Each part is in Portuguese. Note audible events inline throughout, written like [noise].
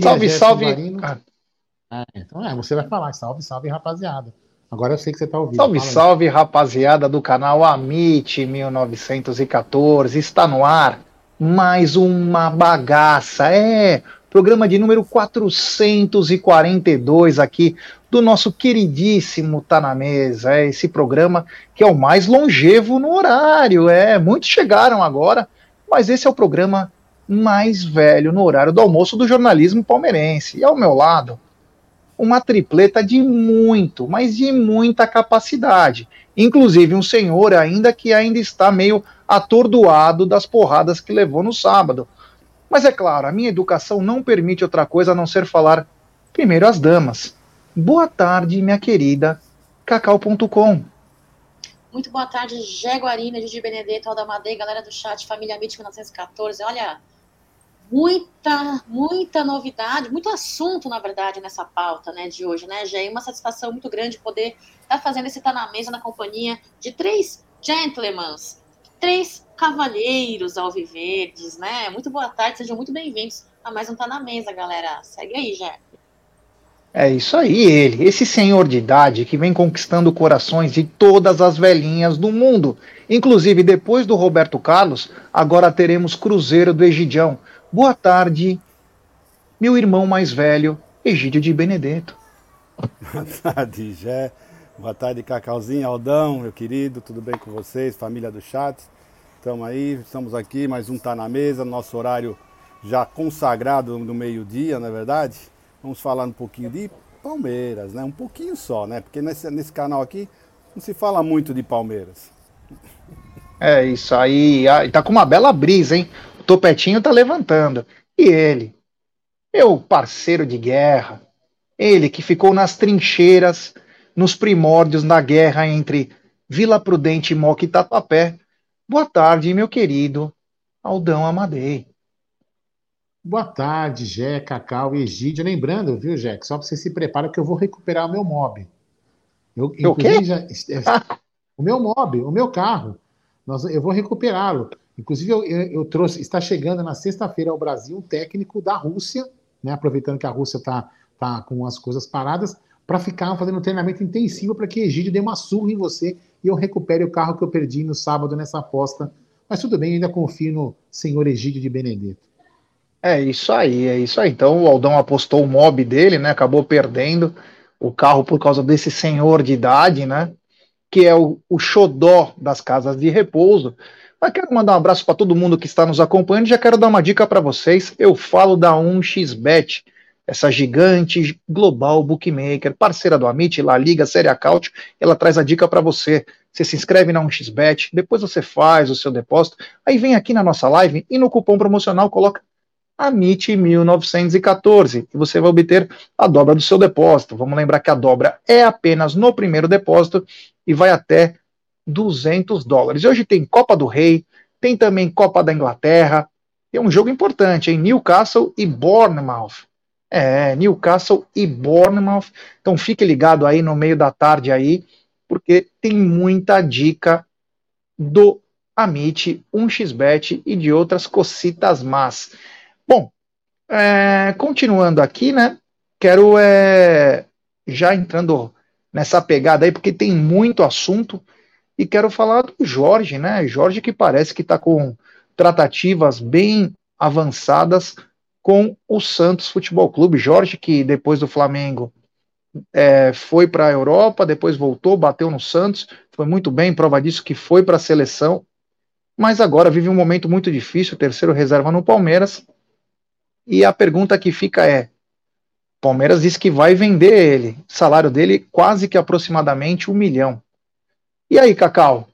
Diria Salve, salve. Ah, então é, você vai falar, salve, salve, rapaziada. Agora eu sei que você está ouvindo. Salve, salve, rapaziada do canal Amit 1914. Está no ar mais uma bagaça. É, programa de número 442 aqui do nosso queridíssimo Tá na Mesa. É esse programa que é o mais longevo no horário. É, muitos chegaram agora, mas esse é o programa mais velho no horário do almoço do jornalismo palmeirense. E ao meu lado, uma tripleta de muito, mas de muita capacidade. Inclusive um senhor ainda que ainda está meio atordoado das porradas que levou no sábado. Mas é claro, a minha educação não permite outra coisa a não ser falar primeiro às damas. Boa tarde, minha querida cacau.com. Muito boa tarde, Jaguarina, Gigi Benedetto, Aldamadei, galera do chat, família MIT 1914. Olha, muita, muita novidade, muito assunto, na verdade, nessa pauta né, de hoje, né, Gê? Uma satisfação muito grande poder estar tá fazendo esse Tá na Mesa na companhia de três gentlemen, três cavalheiros alviverdes, né? Muito boa tarde, sejam muito bem-vindos a mais um Tá na Mesa, galera. Segue aí, Jé. É isso aí, ele, esse senhor de idade que vem conquistando corações de todas as velhinhas do mundo. Inclusive, depois do Roberto Carlos, agora teremos Cruzeiro do Egidião, Boa tarde, meu irmão mais velho, Egídio de Benedetto. Boa tarde, Jé. Boa tarde, Cacauzinho, Aldão, meu querido, tudo bem com vocês, família do chat? Estamos aí, estamos aqui, mais um Tá na Mesa, nosso horário já consagrado no meio-dia, não é verdade? Vamos falar um pouquinho de Palmeiras, né? Um pouquinho só, né? Porque nesse, nesse canal aqui não se fala muito de Palmeiras. É isso aí, ah, tá com uma bela brisa, hein? Topetinho tá levantando. E ele, meu parceiro de guerra, ele que ficou nas trincheiras, nos primórdios da guerra entre Vila Prudente, Moca e Tatuapé. Boa tarde, meu querido Aldão Amadei. Boa tarde, Jé, Cacau e Egídio. Lembrando, viu, Jé, só para você se prepara que eu vou recuperar o meu mob. Eu, o quê? Já, [laughs] o meu mob, o meu carro. Nós, eu vou recuperá-lo. Inclusive, eu, eu, trouxe, está chegando na sexta-feira ao Brasil um técnico da Rússia, né, aproveitando que a Rússia está tá com as coisas paradas, para ficar fazendo um treinamento intensivo para que Egídio dê uma surra em você e eu recupere o carro que eu perdi no sábado nessa aposta. Mas tudo bem, ainda confio no senhor Egídio de Benedetto. É isso aí, é isso aí. Então o Aldão apostou o mob dele, né? Acabou perdendo o carro por causa desse senhor de idade, né? Que é o, o xodó das casas de repouso. Mas quero mandar um abraço para todo mundo que está nos acompanhando. Já quero dar uma dica para vocês. Eu falo da 1xBet, essa gigante global bookmaker, parceira do Amit, La Liga, Série Acaute. Ela traz a dica para você. Você se inscreve na 1xBet, depois você faz o seu depósito, aí vem aqui na nossa live e no cupom promocional coloca AMIT 1914 e você vai obter a dobra do seu depósito. Vamos lembrar que a dobra é apenas no primeiro depósito e vai até 200 dólares. E hoje tem Copa do Rei, tem também Copa da Inglaterra, tem um jogo importante, em Newcastle e Bournemouth. É, Newcastle e Bournemouth. Então fique ligado aí no meio da tarde aí, porque tem muita dica do Amit, 1xBet e de outras cocitas más. Bom, é, continuando aqui, né? Quero é, já entrando nessa pegada aí, porque tem muito assunto. E quero falar do Jorge, né? Jorge que parece que está com tratativas bem avançadas com o Santos Futebol Clube. Jorge que depois do Flamengo é, foi para a Europa, depois voltou, bateu no Santos, foi muito bem, prova disso que foi para a seleção, mas agora vive um momento muito difícil, terceiro reserva no Palmeiras. E a pergunta que fica é: Palmeiras diz que vai vender ele, salário dele quase que aproximadamente um milhão. E aí, Cacau?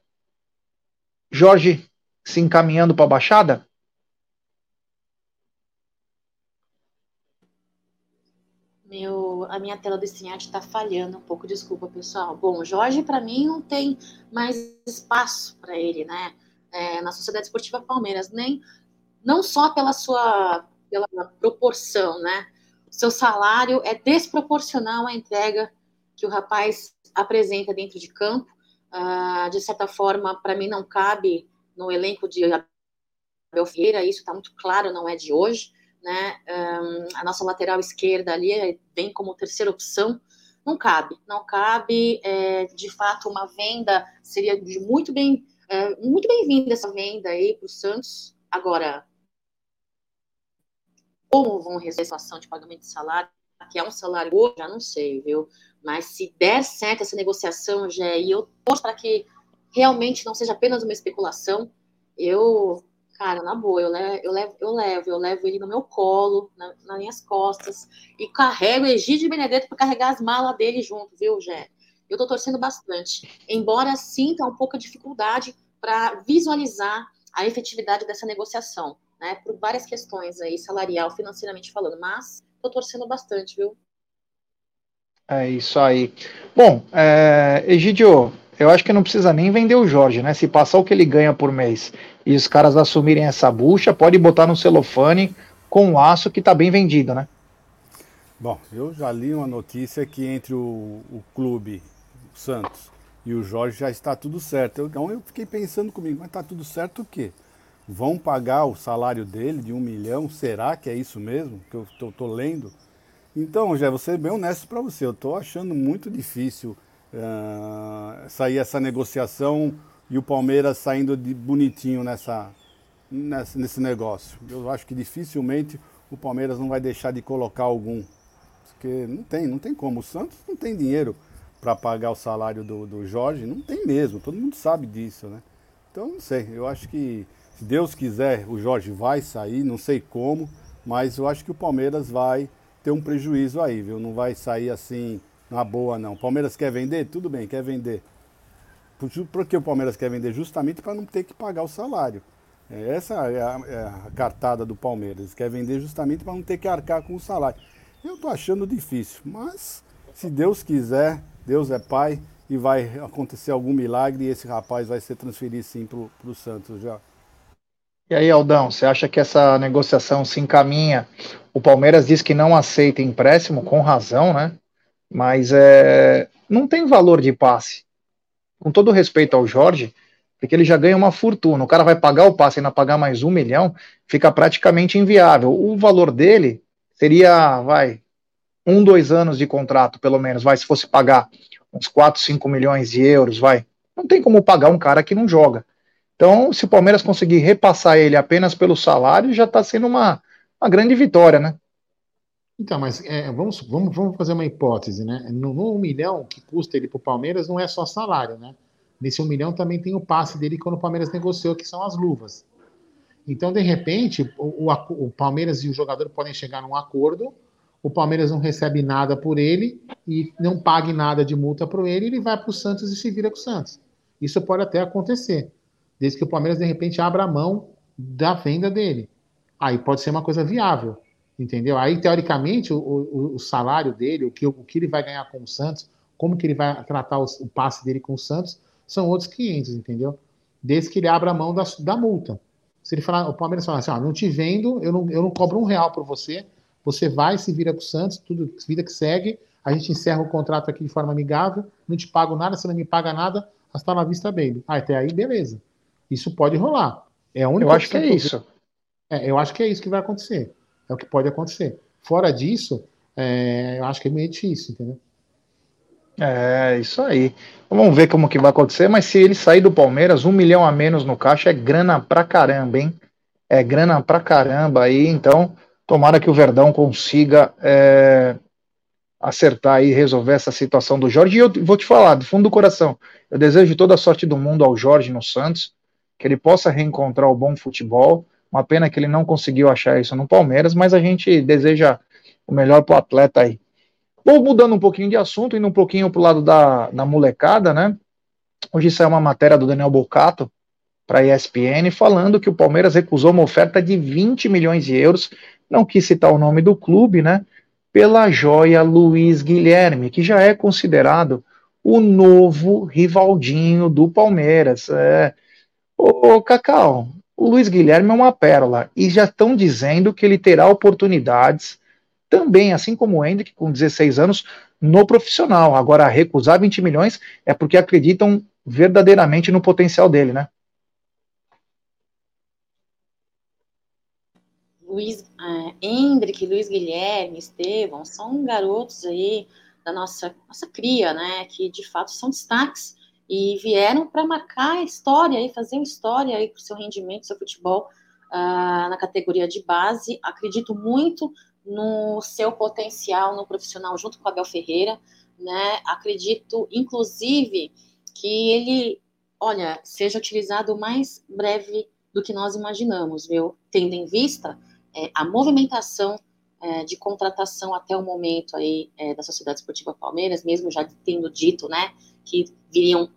Jorge se encaminhando para a Baixada? Meu, a minha tela do StreamYard está falhando um pouco, desculpa, pessoal. Bom, Jorge, para mim, não tem mais espaço para ele, né? É, na Sociedade Esportiva Palmeiras, nem não só pela sua pela proporção, né? Seu salário é desproporcional à entrega que o rapaz apresenta dentro de campo Uh, de certa forma, para mim não cabe no elenco de Abel Ferreira, isso está muito claro, não é de hoje. né? Um, a nossa lateral esquerda ali vem como terceira opção. Não cabe, não cabe. É, de fato, uma venda seria de muito bem, é, muito bem-vinda essa venda aí para o Santos. Agora, como vão receber a situação de pagamento de salário, que é um salário hoje, já não sei, viu? Mas se der certo essa negociação, já e eu torço para que realmente não seja apenas uma especulação, eu, cara, na boa, eu levo, eu levo, eu levo, eu levo ele no meu colo, na, nas minhas costas, e carrego Egídio Benedetto para carregar as malas dele junto, viu, Jé? Eu tô torcendo bastante, embora sinta um pouco de dificuldade para visualizar a efetividade dessa negociação, né? Por várias questões aí, salarial, financeiramente falando, mas tô torcendo bastante, viu? É isso aí. Bom, é, Egidio, eu acho que não precisa nem vender o Jorge, né? Se passar o que ele ganha por mês e os caras assumirem essa bucha, pode botar no celofane com o aço que tá bem vendido, né? Bom, eu já li uma notícia que entre o, o clube, o Santos, e o Jorge já está tudo certo. Então eu fiquei pensando comigo, mas tá tudo certo o quê? Vão pagar o salário dele de um milhão? Será que é isso mesmo que eu tô lendo? Então, já vou ser bem honesto para você, eu estou achando muito difícil uh, sair essa negociação e o Palmeiras saindo de bonitinho nessa, nessa, nesse negócio. Eu acho que dificilmente o Palmeiras não vai deixar de colocar algum. Porque não tem, não tem como. O Santos não tem dinheiro para pagar o salário do, do Jorge, não tem mesmo, todo mundo sabe disso, né? Então não sei, eu acho que se Deus quiser o Jorge vai sair, não sei como, mas eu acho que o Palmeiras vai ter um prejuízo aí, viu? Não vai sair assim na boa, não. Palmeiras quer vender? Tudo bem, quer vender. Por, por que o Palmeiras quer vender? Justamente para não ter que pagar o salário. É, essa é a, é a cartada do Palmeiras. Quer vender justamente para não ter que arcar com o salário. Eu estou achando difícil, mas se Deus quiser, Deus é Pai e vai acontecer algum milagre e esse rapaz vai ser transferido sim para o Santos já. E aí, Aldão, você acha que essa negociação se encaminha? O Palmeiras diz que não aceita empréstimo, com razão, né? Mas é, não tem valor de passe. Com todo respeito ao Jorge, porque ele já ganha uma fortuna. O cara vai pagar o passe e ainda pagar mais um milhão, fica praticamente inviável. O valor dele seria, vai, um, dois anos de contrato, pelo menos, vai, se fosse pagar uns 4, 5 milhões de euros, vai. Não tem como pagar um cara que não joga. Então, se o Palmeiras conseguir repassar ele apenas pelo salário, já está sendo uma, uma grande vitória, né? Então, mas é, vamos, vamos, vamos fazer uma hipótese, né? No, no um milhão que custa ele para o Palmeiras não é só salário, né? Nesse um milhão também tem o passe dele quando o Palmeiras negociou, que são as luvas. Então, de repente, o, o, o Palmeiras e o jogador podem chegar num acordo, o Palmeiras não recebe nada por ele e não pague nada de multa para ele, ele vai para o Santos e se vira com o Santos. Isso pode até acontecer, desde que o Palmeiras, de repente, abra a mão da venda dele. Aí pode ser uma coisa viável entendeu? Aí, teoricamente, o, o, o salário dele, o que, o que ele vai ganhar com o Santos, como que ele vai tratar o, passe dele com o Santos, são outros 500, entendeu? Desde que ele abra a mão da, da multa. Se ele falar, o Palmeiras falar assim, ah, não te vendo, eu não, eu não cobro um real por você, você vai, se vira com o Santos, tudo, vida que segue, a gente encerra o contrato aqui de forma amigável, não te pago nada, você não me paga nada, hasta na vista, baby. Ah, até aí, beleza. Isso pode rolar. É a única eu acho que é isso. É, eu acho que é isso que vai acontecer. É o que pode acontecer. Fora disso, é, eu acho que é meio difícil, entendeu? É, isso aí. Vamos ver como que vai acontecer, mas se ele sair do Palmeiras, um milhão a menos no caixa é grana pra caramba, hein? É grana pra caramba aí, então tomara que o Verdão consiga é, acertar e resolver essa situação do Jorge. E eu vou te falar, do fundo do coração, eu desejo toda a sorte do mundo ao Jorge no Santos, que ele possa reencontrar o bom futebol, uma pena que ele não conseguiu achar isso no Palmeiras, mas a gente deseja o melhor para o atleta aí. Bom, mudando um pouquinho de assunto, indo um pouquinho para o lado da, da molecada, né? Hoje saiu uma matéria do Daniel Bocato para a ESPN falando que o Palmeiras recusou uma oferta de 20 milhões de euros, não quis citar o nome do clube, né? Pela joia Luiz Guilherme, que já é considerado o novo rivaldinho do Palmeiras. É... Ô, Cacau, o Luiz Guilherme é uma pérola e já estão dizendo que ele terá oportunidades também, assim como o Hendrick, com 16 anos, no profissional. Agora, recusar 20 milhões é porque acreditam verdadeiramente no potencial dele, né? Luiz é, Hendrick, Luiz Guilherme, Estevão, são garotos aí da nossa, nossa cria, né, que de fato são destaques e vieram para marcar a história e fazer história aí para o seu rendimento, seu futebol uh, na categoria de base. Acredito muito no seu potencial no profissional junto com o Abel Ferreira, né? Acredito, inclusive, que ele, olha, seja utilizado mais breve do que nós imaginamos, viu? Tendo em vista é, a movimentação é, de contratação até o momento aí é, da Sociedade Esportiva Palmeiras, mesmo já tendo dito, né, que viriam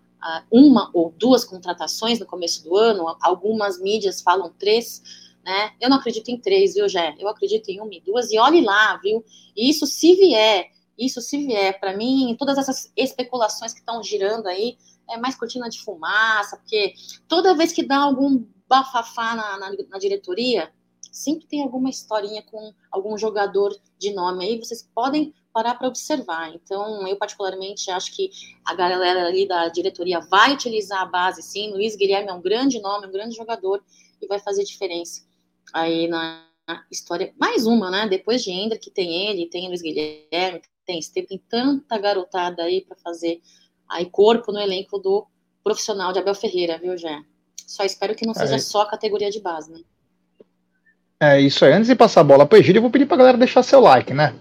uma ou duas contratações no começo do ano, algumas mídias falam três, né? Eu não acredito em três, viu, Jé? Eu acredito em uma e duas, e olhe lá, viu? Isso se vier, isso se vier, para mim, todas essas especulações que estão girando aí, é mais cortina de fumaça, porque toda vez que dá algum bafafá na, na, na diretoria, sempre tem alguma historinha com algum jogador de nome aí, vocês podem parar para observar. Então, eu particularmente acho que a galera ali da diretoria vai utilizar a base, sim. Luiz Guilherme é um grande nome, um grande jogador e vai fazer diferença aí na história. Mais uma, né? Depois de Hendra, que tem ele, tem Luiz Guilherme, tem Estevam, tem tanta garotada aí para fazer aí corpo no elenco do profissional de Abel Ferreira, viu, Jé? Só espero que não seja é. só a categoria de base, né? É isso aí. Antes de passar a bola para o Egídio, eu vou pedir para a galera deixar seu like, né?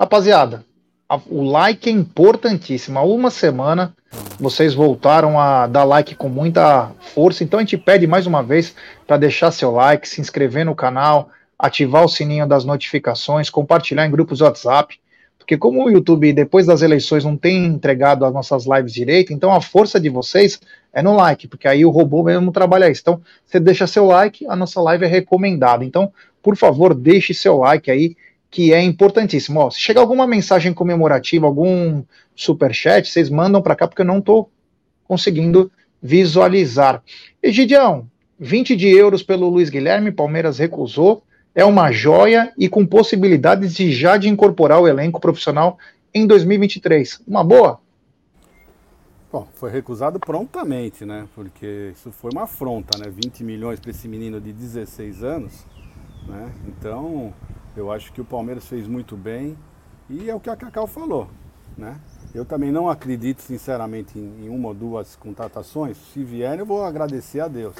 Rapaziada, a, o like é importantíssimo. Há uma semana vocês voltaram a dar like com muita força, então a gente pede mais uma vez para deixar seu like, se inscrever no canal, ativar o sininho das notificações, compartilhar em grupos WhatsApp. Porque como o YouTube, depois das eleições, não tem entregado as nossas lives direito, então a força de vocês é no like, porque aí o robô mesmo trabalha isso. Então, você deixa seu like, a nossa live é recomendada. Então, por favor, deixe seu like aí, que é importantíssimo. Ó, se chegar alguma mensagem comemorativa, algum super chat, vocês mandam para cá, porque eu não estou conseguindo visualizar. Egidião, 20 de euros pelo Luiz Guilherme, Palmeiras recusou é uma joia e com possibilidades de já de incorporar o elenco profissional em 2023. Uma boa? Bom, foi recusado prontamente, né? Porque isso foi uma afronta, né? 20 milhões para esse menino de 16 anos, né? Então, eu acho que o Palmeiras fez muito bem e é o que a Cacau falou, né? Eu também não acredito, sinceramente, em, uma ou duas contratações. Se vierem, eu vou agradecer a Deus.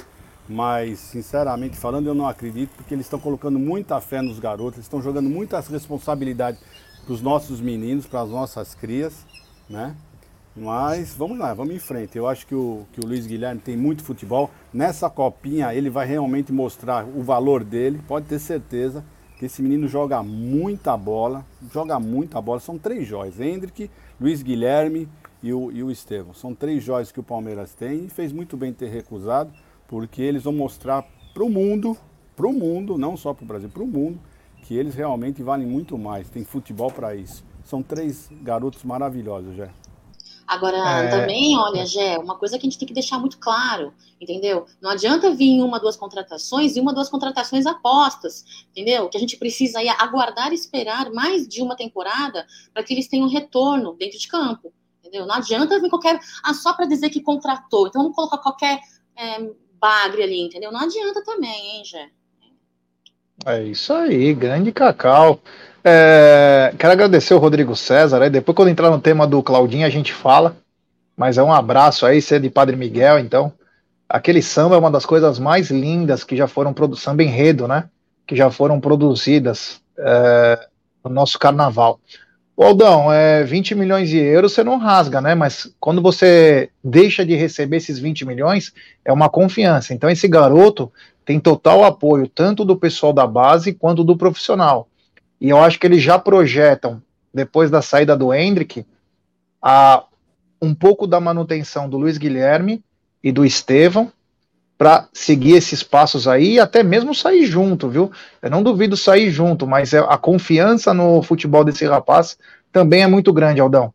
Mas, sinceramente falando, eu não acredito, porque eles estão colocando muita fé nos garotos, eles estão jogando muitas responsabilidades para os nossos meninos, para as nossas crias, né? Mas vamos lá, vamos em frente. Eu acho que o, que o Luiz Guilherme tem muito futebol. Nessa copinha ele vai realmente mostrar o valor dele, pode ter certeza que esse menino joga muita bola, joga muita bola. São três jóias, Hendrick, Luiz Guilherme e o, e o Estevão. São três jóias que o Palmeiras tem e fez muito bem ter recusado porque eles vão mostrar para o mundo, para o mundo, não só para o Brasil, para o mundo, que eles realmente valem muito mais. Tem futebol para isso. São três garotos maravilhosos, já. Agora, é... também, olha, Gé, uma coisa que a gente tem que deixar muito claro, entendeu? Não adianta vir uma, duas contratações e uma, duas contratações apostas, entendeu? Que a gente precisa aí aguardar e esperar mais de uma temporada para que eles tenham retorno dentro de campo, entendeu? Não adianta vir qualquer. Ah, só para dizer que contratou. Então vamos colocar qualquer é, bagre ali, entendeu? Não adianta também, hein, Jé? É isso aí, grande Cacau. É, quero agradecer o Rodrigo César. Aí depois, quando entrar no tema do Claudinho, a gente fala. Mas é um abraço aí, você é de Padre Miguel, então. Aquele samba é uma das coisas mais lindas que já foram produzidas, samba enredo, né? Que já foram produzidas é, no nosso carnaval. O Aldão, é 20 milhões de euros você não rasga, né? Mas quando você deixa de receber esses 20 milhões, é uma confiança. Então esse garoto tem total apoio, tanto do pessoal da base quanto do profissional. E eu acho que eles já projetam, depois da saída do Hendrick, a, um pouco da manutenção do Luiz Guilherme e do Estevão, para seguir esses passos aí e até mesmo sair junto, viu? Eu não duvido sair junto, mas é, a confiança no futebol desse rapaz também é muito grande, Aldão.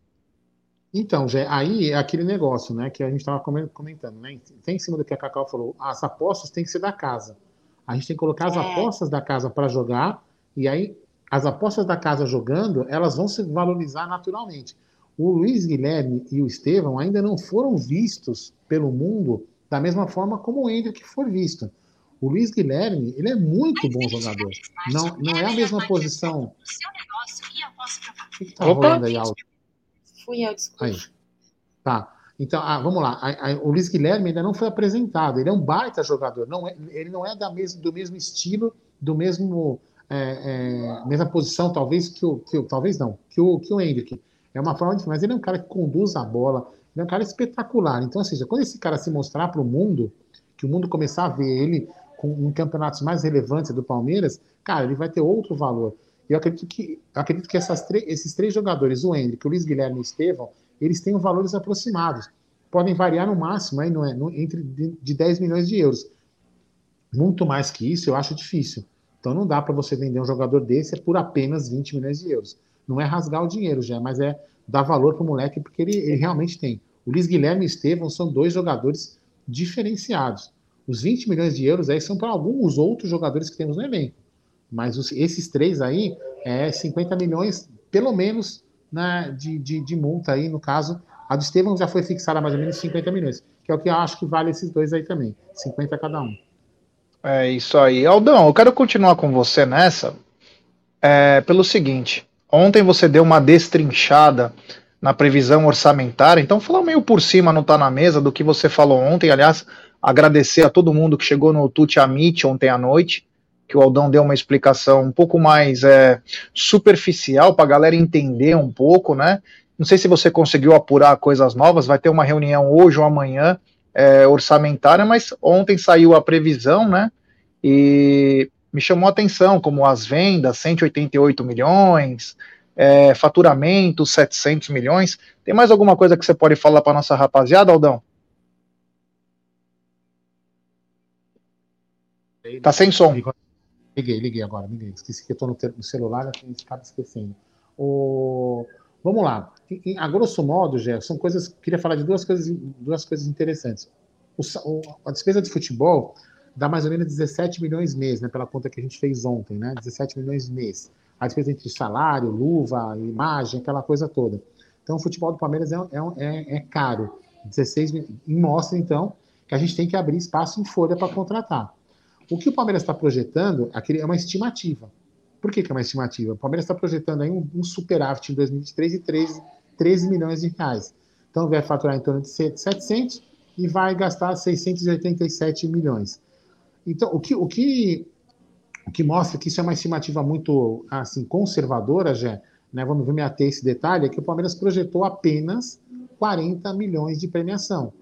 Então, Zé, aí é aquele negócio, né, que a gente estava comentando, né? Tem em cima do que a Cacau falou, as apostas têm que ser da casa. A gente tem que colocar as é. apostas da casa para jogar, e aí as apostas da casa jogando, elas vão se valorizar naturalmente. O Luiz Guilherme e o Estevão ainda não foram vistos pelo mundo da mesma forma como o Hendrick foi visto. O Luiz Guilherme, ele é muito bom jogador. Não, não é a mesma posição. O que, tá rolando aí, Aldo? Fui eu, desculpa. Aí. Tá. Então, ah, vamos lá. O Luiz Guilherme ainda não foi apresentado. Ele é um baita jogador. Não é, ele não é da mesmo, do mesmo estilo, do mesmo é, é, mesma posição, talvez que o, que o talvez não, que o que o Hendrick. É uma forma de, mas ele é um cara que conduz a bola. Ele é um cara espetacular. Então, ou seja, quando esse cara se mostrar para o mundo, que o mundo começar a ver ele com em campeonatos mais relevantes do Palmeiras, cara, ele vai ter outro valor. E eu acredito que, eu acredito que esses três jogadores, o Hendrick, o Luiz Guilherme e o Estevão, eles têm valores aproximados. Podem variar no máximo aí, não é, entre de 10 milhões de euros. Muito mais que isso, eu acho difícil. Então não dá para você vender um jogador desse por apenas 20 milhões de euros. Não é rasgar o dinheiro já, mas é dar valor para o moleque, porque ele, ele, realmente tem. O Luiz Guilherme e o Estevão são dois jogadores diferenciados. Os 20 milhões de euros aí são para alguns outros jogadores que temos no elenco. Mas os, esses três aí é 50 milhões, pelo menos, né, de, de, de, multa aí, no caso. A do Estevão já foi fixada mais ou menos 50 milhões, que é o que eu acho que vale esses dois aí também. 50 cada um. É isso aí. Aldão, eu quero continuar com você nessa, é, pelo seguinte. Ontem você deu uma destrinchada na previsão orçamentária, então falou meio por cima, não está na mesa, do que você falou ontem. Aliás, agradecer a todo mundo que chegou no Tuti Amit ontem à noite que o Aldão deu uma explicação um pouco mais é, superficial para a galera entender um pouco, né? Não sei se você conseguiu apurar coisas novas, vai ter uma reunião hoje ou amanhã é, orçamentária, mas ontem saiu a previsão, né? E me chamou a atenção, como as vendas, 188 milhões, é, faturamento, 700 milhões. Tem mais alguma coisa que você pode falar para nossa rapaziada, Aldão? Tá sem som. Liguei, liguei agora, liguei. Esqueci que eu estou no, celular, acaba esquecendo. O... Vamos lá. A grosso modo, Gé, são coisas. Queria falar de duas coisas, duas coisas interessantes. O, a despesa de futebol dá mais ou menos 17 milhões mês, né? Pela conta que a gente fez ontem, né? 17 milhões mês. A despesa entre salário, luva, imagem, aquela coisa toda. Então, o futebol do Palmeiras é, é, é, é caro. 16 e mostra, então, que a gente tem que abrir espaço em folha para contratar. O que o Palmeiras está projetando é uma estimativa. Por que, que é uma estimativa? O Palmeiras está projetando aí um, um superávit em 2023 de 13, 13 milhões de reais. Então vai faturar em torno de 700 e vai gastar 687 milhões. Então, o que, o que, o que mostra que isso é uma estimativa muito assim conservadora, já, né, vamos me ater esse detalhe, é que o Palmeiras projetou apenas 40 milhões de premiação.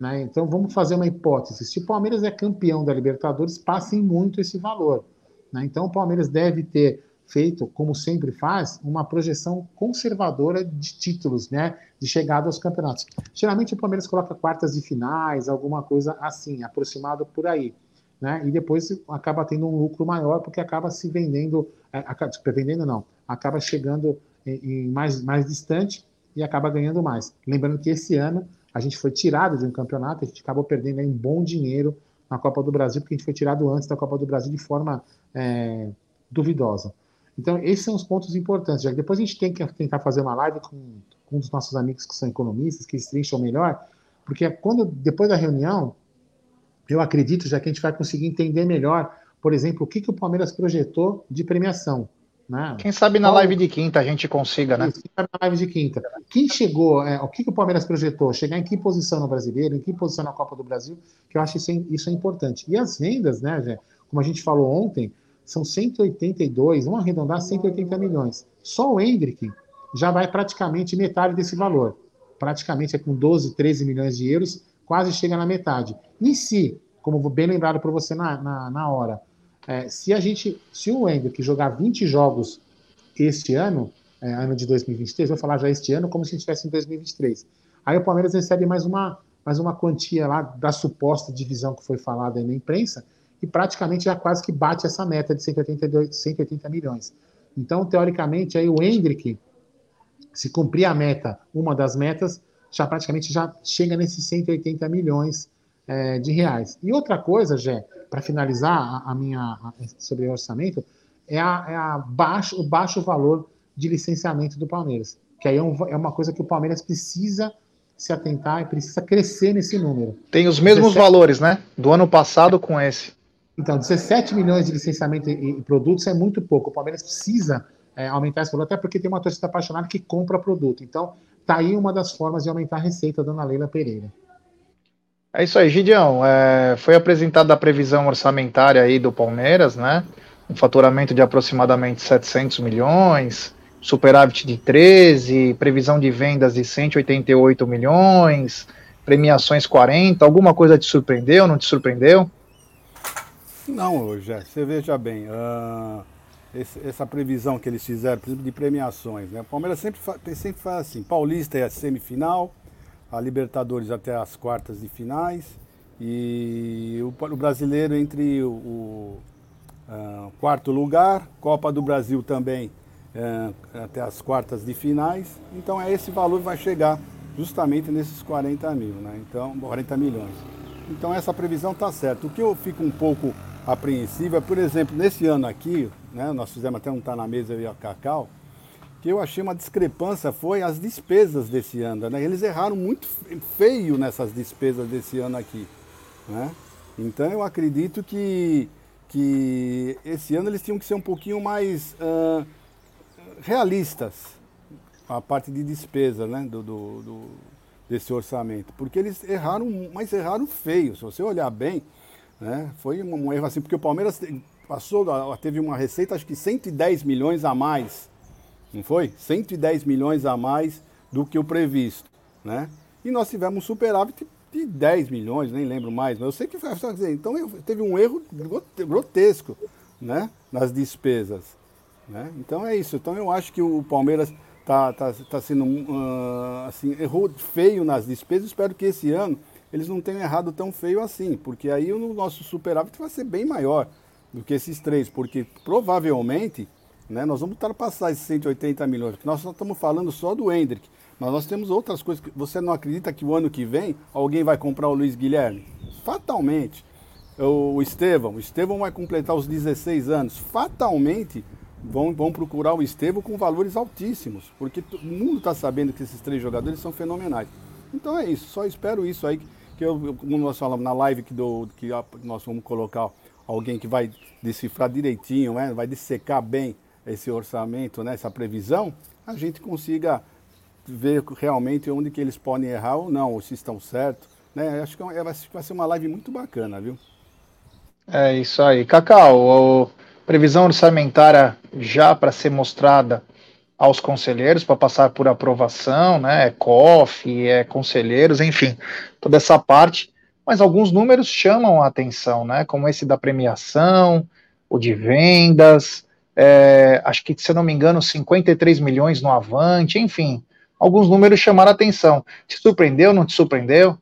Né? Então vamos fazer uma hipótese. Se o Palmeiras é campeão da Libertadores, passem muito esse valor. Né? Então o Palmeiras deve ter feito, como sempre faz, uma projeção conservadora de títulos, né? de chegada aos campeonatos. Geralmente o Palmeiras coloca quartas de finais, alguma coisa assim, aproximado por aí. Né? E depois acaba tendo um lucro maior, porque acaba se vendendo, é, acaba, vendendo não, acaba chegando em, em mais, mais distante e acaba ganhando mais. Lembrando que esse ano a gente foi tirado de um campeonato, a gente acabou perdendo um bom dinheiro na Copa do Brasil, porque a gente foi tirado antes da Copa do Brasil de forma é, duvidosa. Então, esses são os pontos importantes. Já que depois a gente tem que tentar fazer uma live com, com um dos nossos amigos que são economistas, que estrincham melhor, porque quando depois da reunião, eu acredito já que a gente vai conseguir entender melhor, por exemplo, o que, que o Palmeiras projetou de premiação. Né? Quem sabe na Qual... live de quinta a gente consiga, né? Quem sabe na live de quinta. Quem chegou, é, o que, que o Palmeiras projetou? Chegar em que posição no Brasileiro, em que posição na Copa do Brasil, que eu acho isso, isso é importante. E as vendas, né, Jé, como a gente falou ontem, são 182, vamos arredondar 180 milhões. Só o Hendrick já vai praticamente metade desse valor. Praticamente é com 12, 13 milhões de euros, quase chega na metade. E se, como bem lembrado por você na, na, na hora, é, se a gente, se o Hendrick jogar 20 jogos este ano, é, ano de 2023, vou falar já este ano como se estivesse em 2023. Aí o Palmeiras recebe mais uma, mais uma quantia lá da suposta divisão que foi falada aí na imprensa e praticamente já quase que bate essa meta de 182, 180 milhões. Então, teoricamente, aí o Hendrick, se cumprir a meta, uma das metas, já praticamente já chega nesses 180 milhões é, de reais. E outra coisa, Jé, para finalizar a, a minha a, sobre o orçamento, é, a, é a baixo, o baixo valor de licenciamento do Palmeiras. Que aí é, um, é, uma coisa que o Palmeiras precisa se atentar e precisa crescer nesse número. Tem os mesmos 17... valores, né? Do ano passado com esse. Então, 17 milhões de licenciamento e, produtos é muito pouco. O Palmeiras precisa é, aumentar esse valor, até porque tem uma torcida apaixonada que compra produto. Então, tá aí uma das formas de aumentar a receita, dona Leila Pereira. É isso aí, Gideão. É, foi apresentada a previsão orçamentária aí do Palmeiras, né? Um faturamento de aproximadamente 700 milhões, superávit de 13, previsão de vendas de 188 milhões, premiações 40. Alguma coisa te surpreendeu, não te surpreendeu? Não, já, você veja bem, uh, esse, essa previsão que eles fizeram, por exemplo, de premiações, né? O Palmeiras sempre, sempre faz assim, Paulista é a semifinal, a Libertadores até as quartas de finais, e o, o brasileiro entre o, o uh, quarto lugar, Copa do Brasil também uh, até as quartas de finais, então é esse valor que vai chegar justamente nesses 40 mil, né? Então, 40 milhões. Então essa previsão está certa. O que eu fico um pouco apreensiva. Por exemplo, nesse ano aqui, né, nós fizemos até um Tá na Mesa e a Cacau, que eu achei uma discrepância foi as despesas desse ano. Né? Eles erraram muito feio nessas despesas desse ano aqui. Né? Então eu acredito que, que esse ano eles tinham que ser um pouquinho mais uh, realistas a parte de despesa né? do, do, do, desse orçamento. Porque eles erraram, mas erraram feio. Se você olhar bem, né? Foi um erro assim, porque o Palmeiras passou, teve uma receita, acho que 110 milhões a mais, não foi? 110 milhões a mais do que o previsto. Né? E nós tivemos um superávit de 10 milhões, nem lembro mais, mas eu sei que foi. Então teve um erro grotesco né? nas despesas. Né? Então é isso. Então eu acho que o Palmeiras está tá, tá sendo uh, assim, errou feio nas despesas. Espero que esse ano eles não tenham errado tão feio assim, porque aí o nosso superávit vai ser bem maior do que esses três, porque provavelmente né, nós vamos ultrapassar esses 180 milhões, nós só estamos falando só do Hendrick, mas nós temos outras coisas. Que você não acredita que o ano que vem alguém vai comprar o Luiz Guilherme? Fatalmente. O Estevão, o Estevão vai completar os 16 anos. Fatalmente vão, vão procurar o Estevão com valores altíssimos, porque o mundo está sabendo que esses três jogadores são fenomenais. Então é isso, só espero isso aí que eu, como nós falamos na live que, do, que nós vamos colocar alguém que vai decifrar direitinho, né, vai dissecar bem esse orçamento, né, essa previsão, a gente consiga ver realmente onde que eles podem errar ou não, ou se estão certos. Né? Acho que é, vai ser uma live muito bacana, viu? É isso aí. Cacau, previsão orçamentária já para ser mostrada aos conselheiros para passar por aprovação, né? É COF, é conselheiros, enfim, toda essa parte. Mas alguns números chamam a atenção, né? Como esse da premiação, o de vendas, é, acho que, se não me engano, 53 milhões no Avante, enfim, alguns números chamaram a atenção. Te surpreendeu, não te surpreendeu?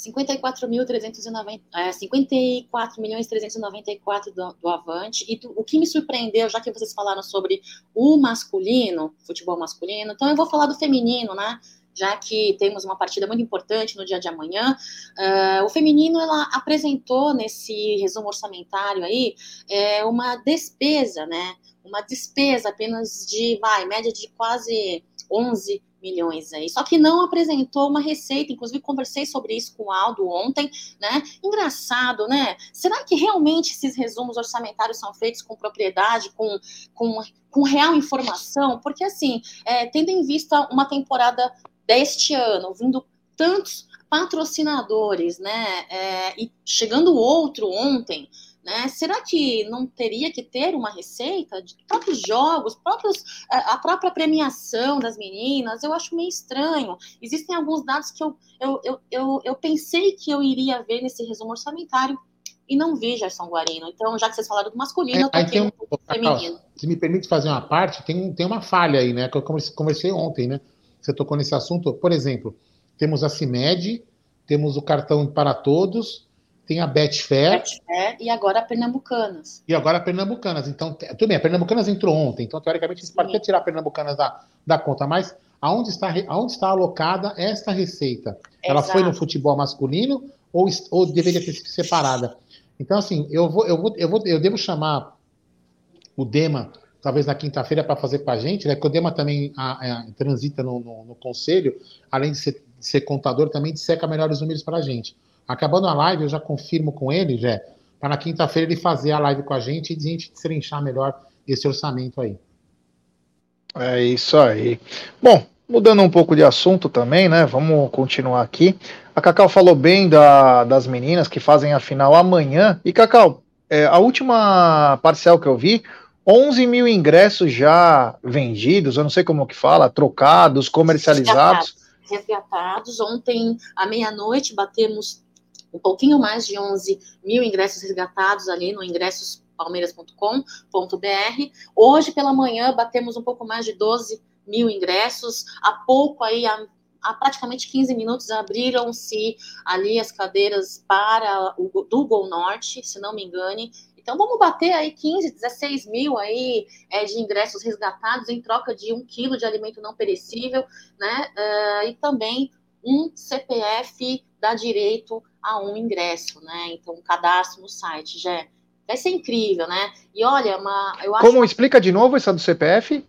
54.390, é, 54 milhões 394 do, do Avante. E o que me surpreendeu, já que vocês falaram sobre o masculino, futebol masculino, então eu vou falar do feminino, né? Já que temos uma partida muito importante no dia de amanhã. Uh, o feminino ela apresentou nesse resumo orçamentário aí é, uma despesa, né? Uma despesa apenas de, vai, média de quase 11 milhões aí. Só que não apresentou uma receita, inclusive conversei sobre isso com o Aldo ontem, né? Engraçado, né? Será que realmente esses resumos orçamentários são feitos com propriedade, com, com, com real informação? Porque, assim, é, tendo em vista uma temporada deste ano, vindo tantos patrocinadores, né? É, e chegando outro ontem, né? Será que não teria que ter uma receita de próprios jogos, próprios, a própria premiação das meninas? Eu acho meio estranho. Existem alguns dados que eu, eu, eu, eu, eu pensei que eu iria ver nesse resumo orçamentário e não vi Gerson Guarino. Então, já que vocês falaram do masculino, eu toquei um, um feminino. Se me permite fazer uma parte, tem, tem uma falha aí, né? Que eu conversei ontem, né? Você tocou nesse assunto. Por exemplo, temos a CIMED, temos o cartão para todos, tem a Betfair. Betfair e agora a Pernambucanas. E agora a Pernambucanas. Então, tudo bem, a Pernambucanas entrou ontem, então teoricamente você pode até tirar a Pernambucanas da, da conta, mas aonde está, aonde está alocada esta receita? Ela Exato. foi no futebol masculino ou, ou deveria ter sido separada? Então, assim, eu vou, eu vou, eu vou, eu devo chamar o Dema, talvez na quinta-feira, para fazer para a gente, né? Porque o Dema também a, a, transita no, no, no, conselho, além de ser, ser contador, também disseca melhores números para a gente. Acabando a live, eu já confirmo com ele, Jé, para na quinta-feira ele fazer a live com a gente e a gente destrinchar melhor esse orçamento aí. É isso aí. Bom, mudando um pouco de assunto também, né? Vamos continuar aqui. A Cacau falou bem da, das meninas que fazem a final amanhã. E, Cacau, é, a última parcial que eu vi, 11 mil ingressos já vendidos, eu não sei como que fala, trocados, comercializados. Resgatados. Ontem, à meia-noite, batemos um pouquinho mais de 11 mil ingressos resgatados ali no ingressospalmeiras.com.br. Hoje pela manhã batemos um pouco mais de 12 mil ingressos. Há pouco aí, há, há praticamente 15 minutos, abriram-se ali as cadeiras para o do Gol Norte, se não me engane. Então vamos bater aí 15, 16 mil aí é, de ingressos resgatados em troca de um quilo de alimento não perecível, né? Uh, e também um CPF dá direito a um ingresso, né? Então, um cadastro no site, já vai ser incrível, né? E olha, uma, eu acho Como explica de novo essa do CPF?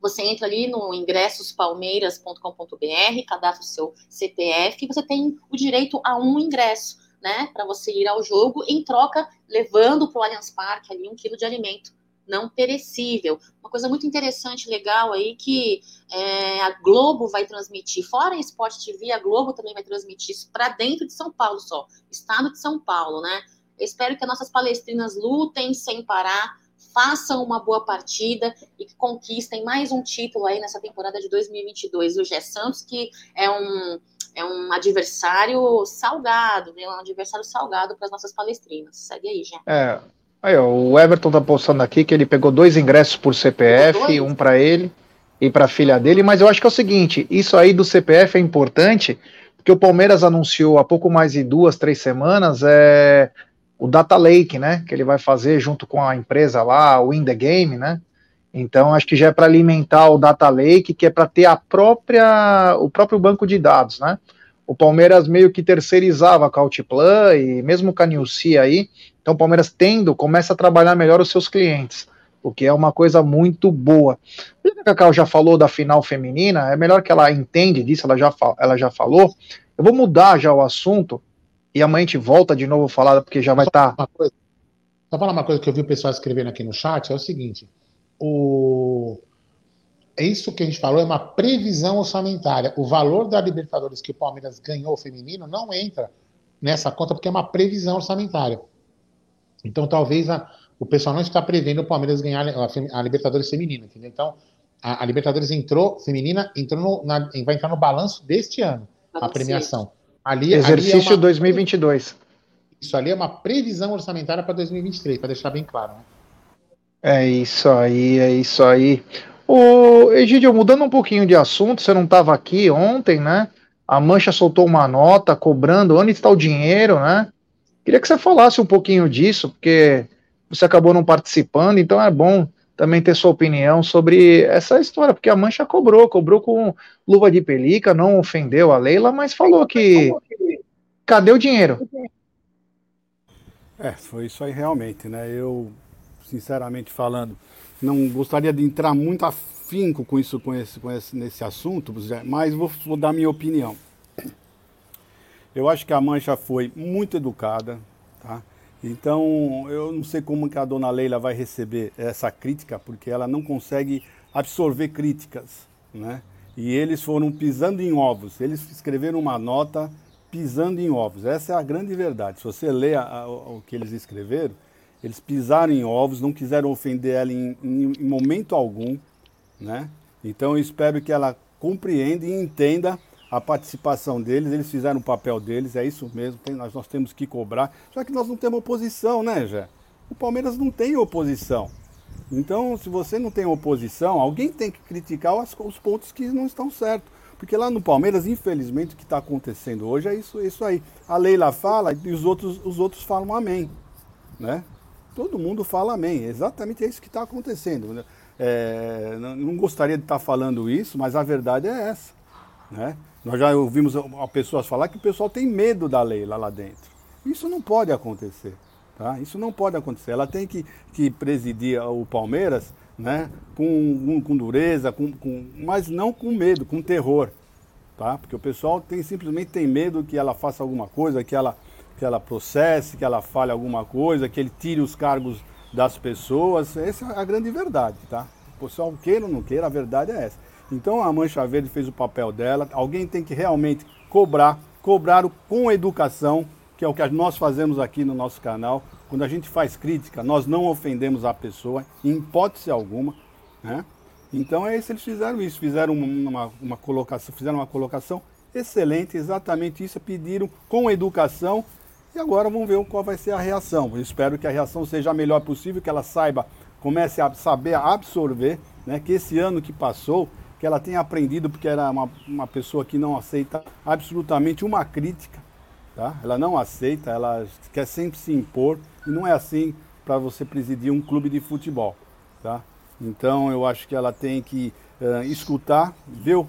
Você entra ali no ingressospalmeiras.com.br, cadastra o seu CPF e você tem o direito a um ingresso, né? Para você ir ao jogo, em troca, levando para o Allianz Parque ali um quilo de alimento não perecível. Uma coisa muito interessante, legal aí, que é, a Globo vai transmitir, fora a Sport TV, a Globo também vai transmitir isso para dentro de São Paulo só, estado de São Paulo, né? Eu espero que as nossas palestrinas lutem sem parar, façam uma boa partida e que conquistem mais um título aí nessa temporada de 2022. O Gé Santos, que é um, é um adversário salgado, né? um adversário salgado para as nossas palestrinas. Segue aí, Gé. É, Aí, ó, o Everton tá postando aqui que ele pegou dois ingressos por CPF, um para ele e para a filha dele, mas eu acho que é o seguinte, isso aí do CPF é importante, porque o Palmeiras anunciou há pouco mais de duas, três semanas é o Data Lake, né, que ele vai fazer junto com a empresa lá, o In The Game, né, então acho que já é para alimentar o Data Lake, que é para ter a própria, o próprio banco de dados, né, o Palmeiras meio que terceirizava com a Altiplan e mesmo com a Nilce aí, então o Palmeiras tendo, começa a trabalhar melhor os seus clientes, o que é uma coisa muito boa. A Cacau já falou da final feminina, é melhor que ela entende disso, ela já, ela já falou. Eu vou mudar já o assunto e amanhã a gente volta de novo a falar, porque já vai estar. Tá... Só falar uma coisa que eu vi o pessoal escrevendo aqui no chat, é o seguinte, o é isso que a gente falou, é uma previsão orçamentária. O valor da Libertadores que o Palmeiras ganhou feminino não entra nessa conta porque é uma previsão orçamentária. Então talvez a, o pessoal não está prevendo o Palmeiras ganhar a, a Libertadores feminina, entendeu? Então a, a, Libertadores entrou feminina, entrou no, na, vai entrar no balanço deste ano, a premiação. Ali, Exercício ali é uma, 2022. Isso ali é uma previsão orçamentária para 2023, para deixar bem claro. Né? É isso aí, é isso aí. Ô, Egidio, mudando um pouquinho de assunto, você não estava aqui ontem, né? A Mancha soltou uma nota cobrando onde está o dinheiro, né? Queria que você falasse um pouquinho disso, porque você acabou não participando, então é bom também ter sua opinião sobre essa história, porque a Mancha cobrou, cobrou com luva de pelica, não ofendeu a Leila, mas falou que cadê o dinheiro? É, foi isso aí realmente, né? Eu, sinceramente falando, não gostaria de entrar muito afinco com isso, com esse, com esse, nesse assunto, mas vou, vou dar minha opinião. Eu acho que a Mancha foi muito educada, tá? Então, eu não sei como que a dona Leila vai receber essa crítica, porque ela não consegue absorver críticas, né? E eles foram pisando em ovos. Eles escreveram uma nota pisando em ovos. Essa é a grande verdade. Se você lê o que eles escreveram, eles pisaram em ovos, não quiseram ofender ela em, em, em momento algum, né? Então eu espero que ela compreenda e entenda a participação deles, eles fizeram o papel deles, é isso mesmo, tem, nós, nós temos que cobrar. Só que nós não temos oposição, né, Jé? O Palmeiras não tem oposição. Então, se você não tem oposição, alguém tem que criticar os, os pontos que não estão certos. Porque lá no Palmeiras, infelizmente, o que está acontecendo hoje é isso, isso aí. A Leila fala e os outros, os outros falam amém. Né? Todo mundo fala amém. Exatamente é isso que está acontecendo. Né? É, não gostaria de estar tá falando isso, mas a verdade é essa. Né? Nós já ouvimos pessoas falar que o pessoal tem medo da lei lá, lá dentro. Isso não pode acontecer. Tá? Isso não pode acontecer. Ela tem que, que presidir o Palmeiras né? com, com dureza, com, com, mas não com medo, com terror. Tá? Porque o pessoal tem, simplesmente tem medo que ela faça alguma coisa, que ela que ela processe, que ela fale alguma coisa, que ele tire os cargos das pessoas. Essa é a grande verdade, tá? O pessoal queira ou não queira, a verdade é essa. Então a Mancha Verde fez o papel dela. Alguém tem que realmente cobrar, cobrar com educação, que é o que nós fazemos aqui no nosso canal. Quando a gente faz crítica, nós não ofendemos a pessoa, em hipótese alguma. Né? Então é isso, eles fizeram isso, fizeram uma, uma colocação, fizeram uma colocação excelente, exatamente isso, pediram com educação e agora vamos ver qual vai ser a reação. Eu espero que a reação seja a melhor possível, que ela saiba, comece a saber absorver, né? que esse ano que passou, que ela tenha aprendido, porque era uma, uma pessoa que não aceita absolutamente uma crítica, tá? Ela não aceita, ela quer sempre se impor, e não é assim para você presidir um clube de futebol, tá? Então eu acho que ela tem que uh, escutar, ver o,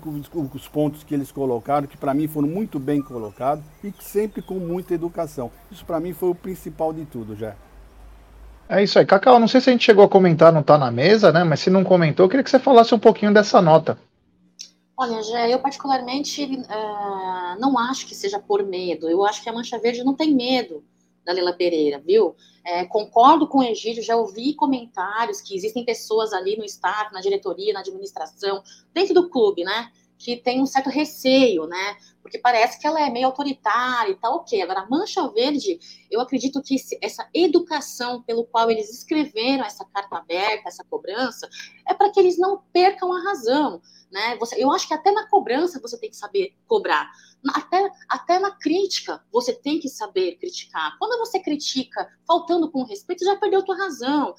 os pontos que eles colocaram, que para mim foram muito bem colocados e sempre com muita educação. Isso para mim foi o principal de tudo, já. É isso aí. Cacau, não sei se a gente chegou a comentar, não está na mesa, né? Mas se não comentou, eu queria que você falasse um pouquinho dessa nota. Olha, Jé, eu particularmente uh, não acho que seja por medo. Eu acho que a Mancha Verde não tem medo da Leila Pereira, viu? É, concordo com o Egídio, já ouvi comentários que existem pessoas ali no staff, na diretoria, na administração, dentro do clube, né? Que tem um certo receio, né? Porque parece que ela é meio autoritária e tal, ok. Agora, a Mancha Verde, eu acredito que essa educação pelo qual eles escreveram essa carta aberta, essa cobrança, é para que eles não percam a razão, né? Você, eu acho que até na cobrança você tem que saber cobrar até, até na crítica, você tem que saber criticar. Quando você critica faltando com respeito, já perdeu tua razão,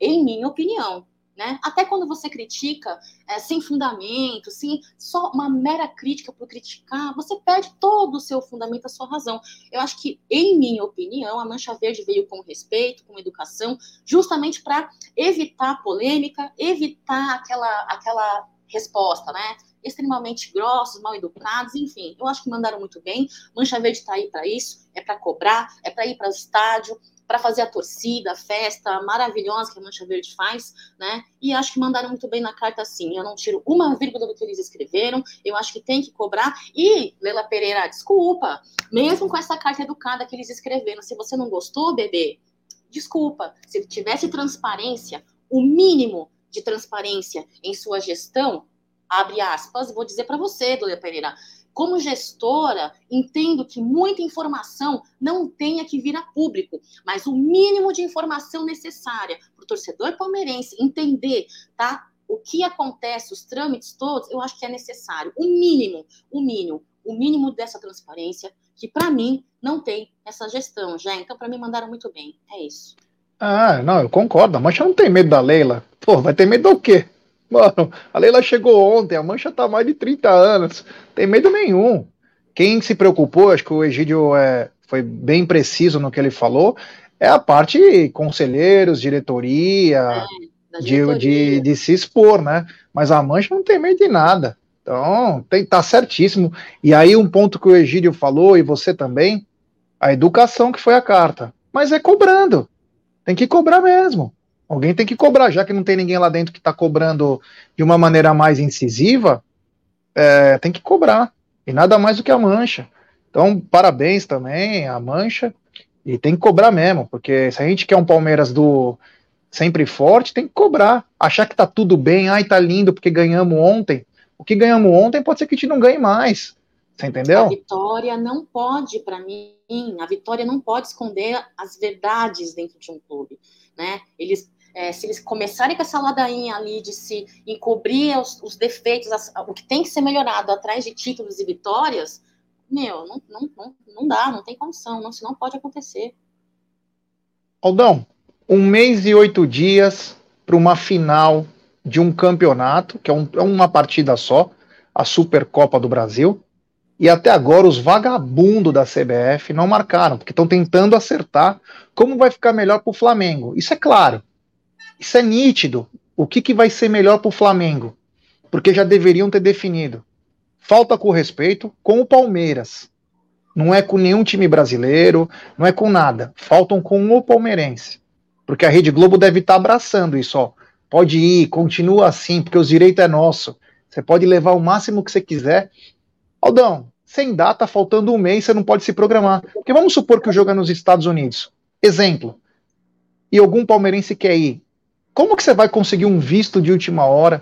em minha opinião. Né? Até quando você critica é, sem fundamento, sem só uma mera crítica por criticar, você perde todo o seu fundamento, a sua razão. Eu acho que, em minha opinião, a Mancha Verde veio com respeito, com educação, justamente para evitar polêmica, evitar aquela, aquela resposta, né? extremamente grossos, mal educados, enfim, eu acho que mandaram muito bem. Mancha Verde está aí para isso, é para cobrar, é para ir para o estádio, para fazer a torcida, a festa maravilhosa que a Mancha Verde faz, né? E acho que mandaram muito bem na carta sim. Eu não tiro uma vírgula do que eles escreveram, eu acho que tem que cobrar. E, Lela Pereira, desculpa, mesmo com essa carta educada que eles escreveram, se você não gostou, bebê, desculpa. Se tivesse transparência, o mínimo de transparência em sua gestão, abre aspas, vou dizer para você, Dona Pereira, como gestora, entendo que muita informação não tenha que vir a público, mas o mínimo de informação necessária para o torcedor palmeirense entender, tá? O que acontece, os trâmites todos, eu acho que é necessário. O mínimo, o mínimo, o mínimo dessa transparência, que para mim não tem essa gestão, já. Então, para mim, mandaram muito bem. É isso. Ah, não, eu concordo. A Mancha não tem medo da Leila. Pô, vai ter medo do quê? Mano, a Leila chegou ontem, a mancha tá mais de 30 anos, tem medo nenhum. Quem se preocupou, acho que o Egídio é, foi bem preciso no que ele falou, é a parte conselheiros, diretoria, é, diretoria. De, de, de, se expor, né? Mas a mancha não tem medo de nada. Então, tem, tá certíssimo. E aí, um ponto que o Egídio falou, e você também, a educação que foi a carta. Mas é cobrando. Tem que cobrar mesmo. Alguém tem que cobrar, já que não tem ninguém lá dentro que está cobrando de uma maneira mais incisiva, é, tem que cobrar. E nada mais do que a mancha. Então, parabéns também à mancha. E tem que cobrar mesmo, porque se a gente quer um Palmeiras do sempre forte, tem que cobrar. Achar que tá tudo bem, ai, tá lindo porque ganhamos ontem. O que ganhamos ontem pode ser que a gente não ganhe mais. Você entendeu? A vitória não pode, para mim, a vitória não pode esconder as verdades dentro de um clube, né? Eles é, se eles começarem com essa ladainha ali de se encobrir os, os defeitos, as, o que tem que ser melhorado atrás de títulos e vitórias, meu, não, não, não, não dá, não tem condição, não, senão pode acontecer. Aldão, um mês e oito dias para uma final de um campeonato, que é, um, é uma partida só, a Supercopa do Brasil. E até agora os vagabundos da CBF não marcaram, porque estão tentando acertar como vai ficar melhor para o Flamengo. Isso é claro. Isso é nítido. O que, que vai ser melhor para o Flamengo? Porque já deveriam ter definido. Falta com respeito com o Palmeiras. Não é com nenhum time brasileiro, não é com nada. Faltam com o palmeirense. Porque a Rede Globo deve estar tá abraçando isso, ó. Pode ir, continua assim, porque os direitos é nosso. Você pode levar o máximo que você quiser. Aldão, sem data, faltando um mês, você não pode se programar. Porque vamos supor que o jogo é nos Estados Unidos. Exemplo. E algum palmeirense quer ir. Como que você vai conseguir um visto de última hora?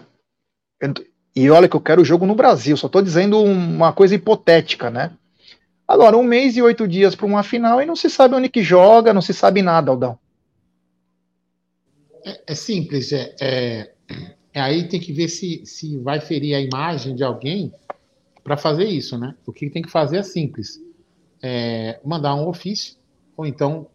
E olha que eu quero o jogo no Brasil, só estou dizendo uma coisa hipotética, né? Agora, um mês e oito dias para uma final e não se sabe onde que joga, não se sabe nada, Aldão. É, é simples, é, é, é, aí tem que ver se, se vai ferir a imagem de alguém para fazer isso, né? O que tem que fazer é simples, é mandar um ofício, ou então,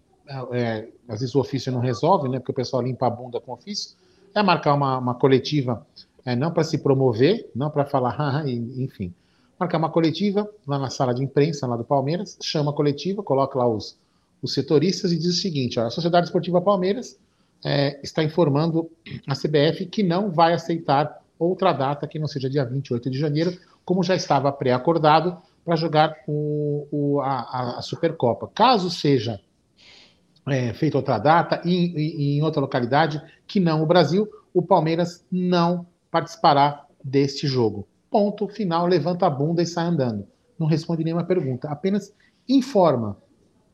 é, às vezes o ofício não resolve, né? Porque o pessoal limpa a bunda com o ofício, é marcar uma, uma coletiva, é, não para se promover, não para falar, [laughs] enfim, marcar uma coletiva lá na sala de imprensa lá do Palmeiras, chama a coletiva, coloca lá os, os setoristas e diz o seguinte: ó, a Sociedade Esportiva Palmeiras é, está informando a CBF que não vai aceitar outra data que não seja dia 28 de janeiro, como já estava pré-acordado para jogar o, o, a, a, Supercopa. Caso seja é, feita outra data e, e, em outra localidade que não o Brasil, o Palmeiras não participará deste jogo. Ponto final, levanta a bunda e sai andando. Não responde nenhuma pergunta, apenas informa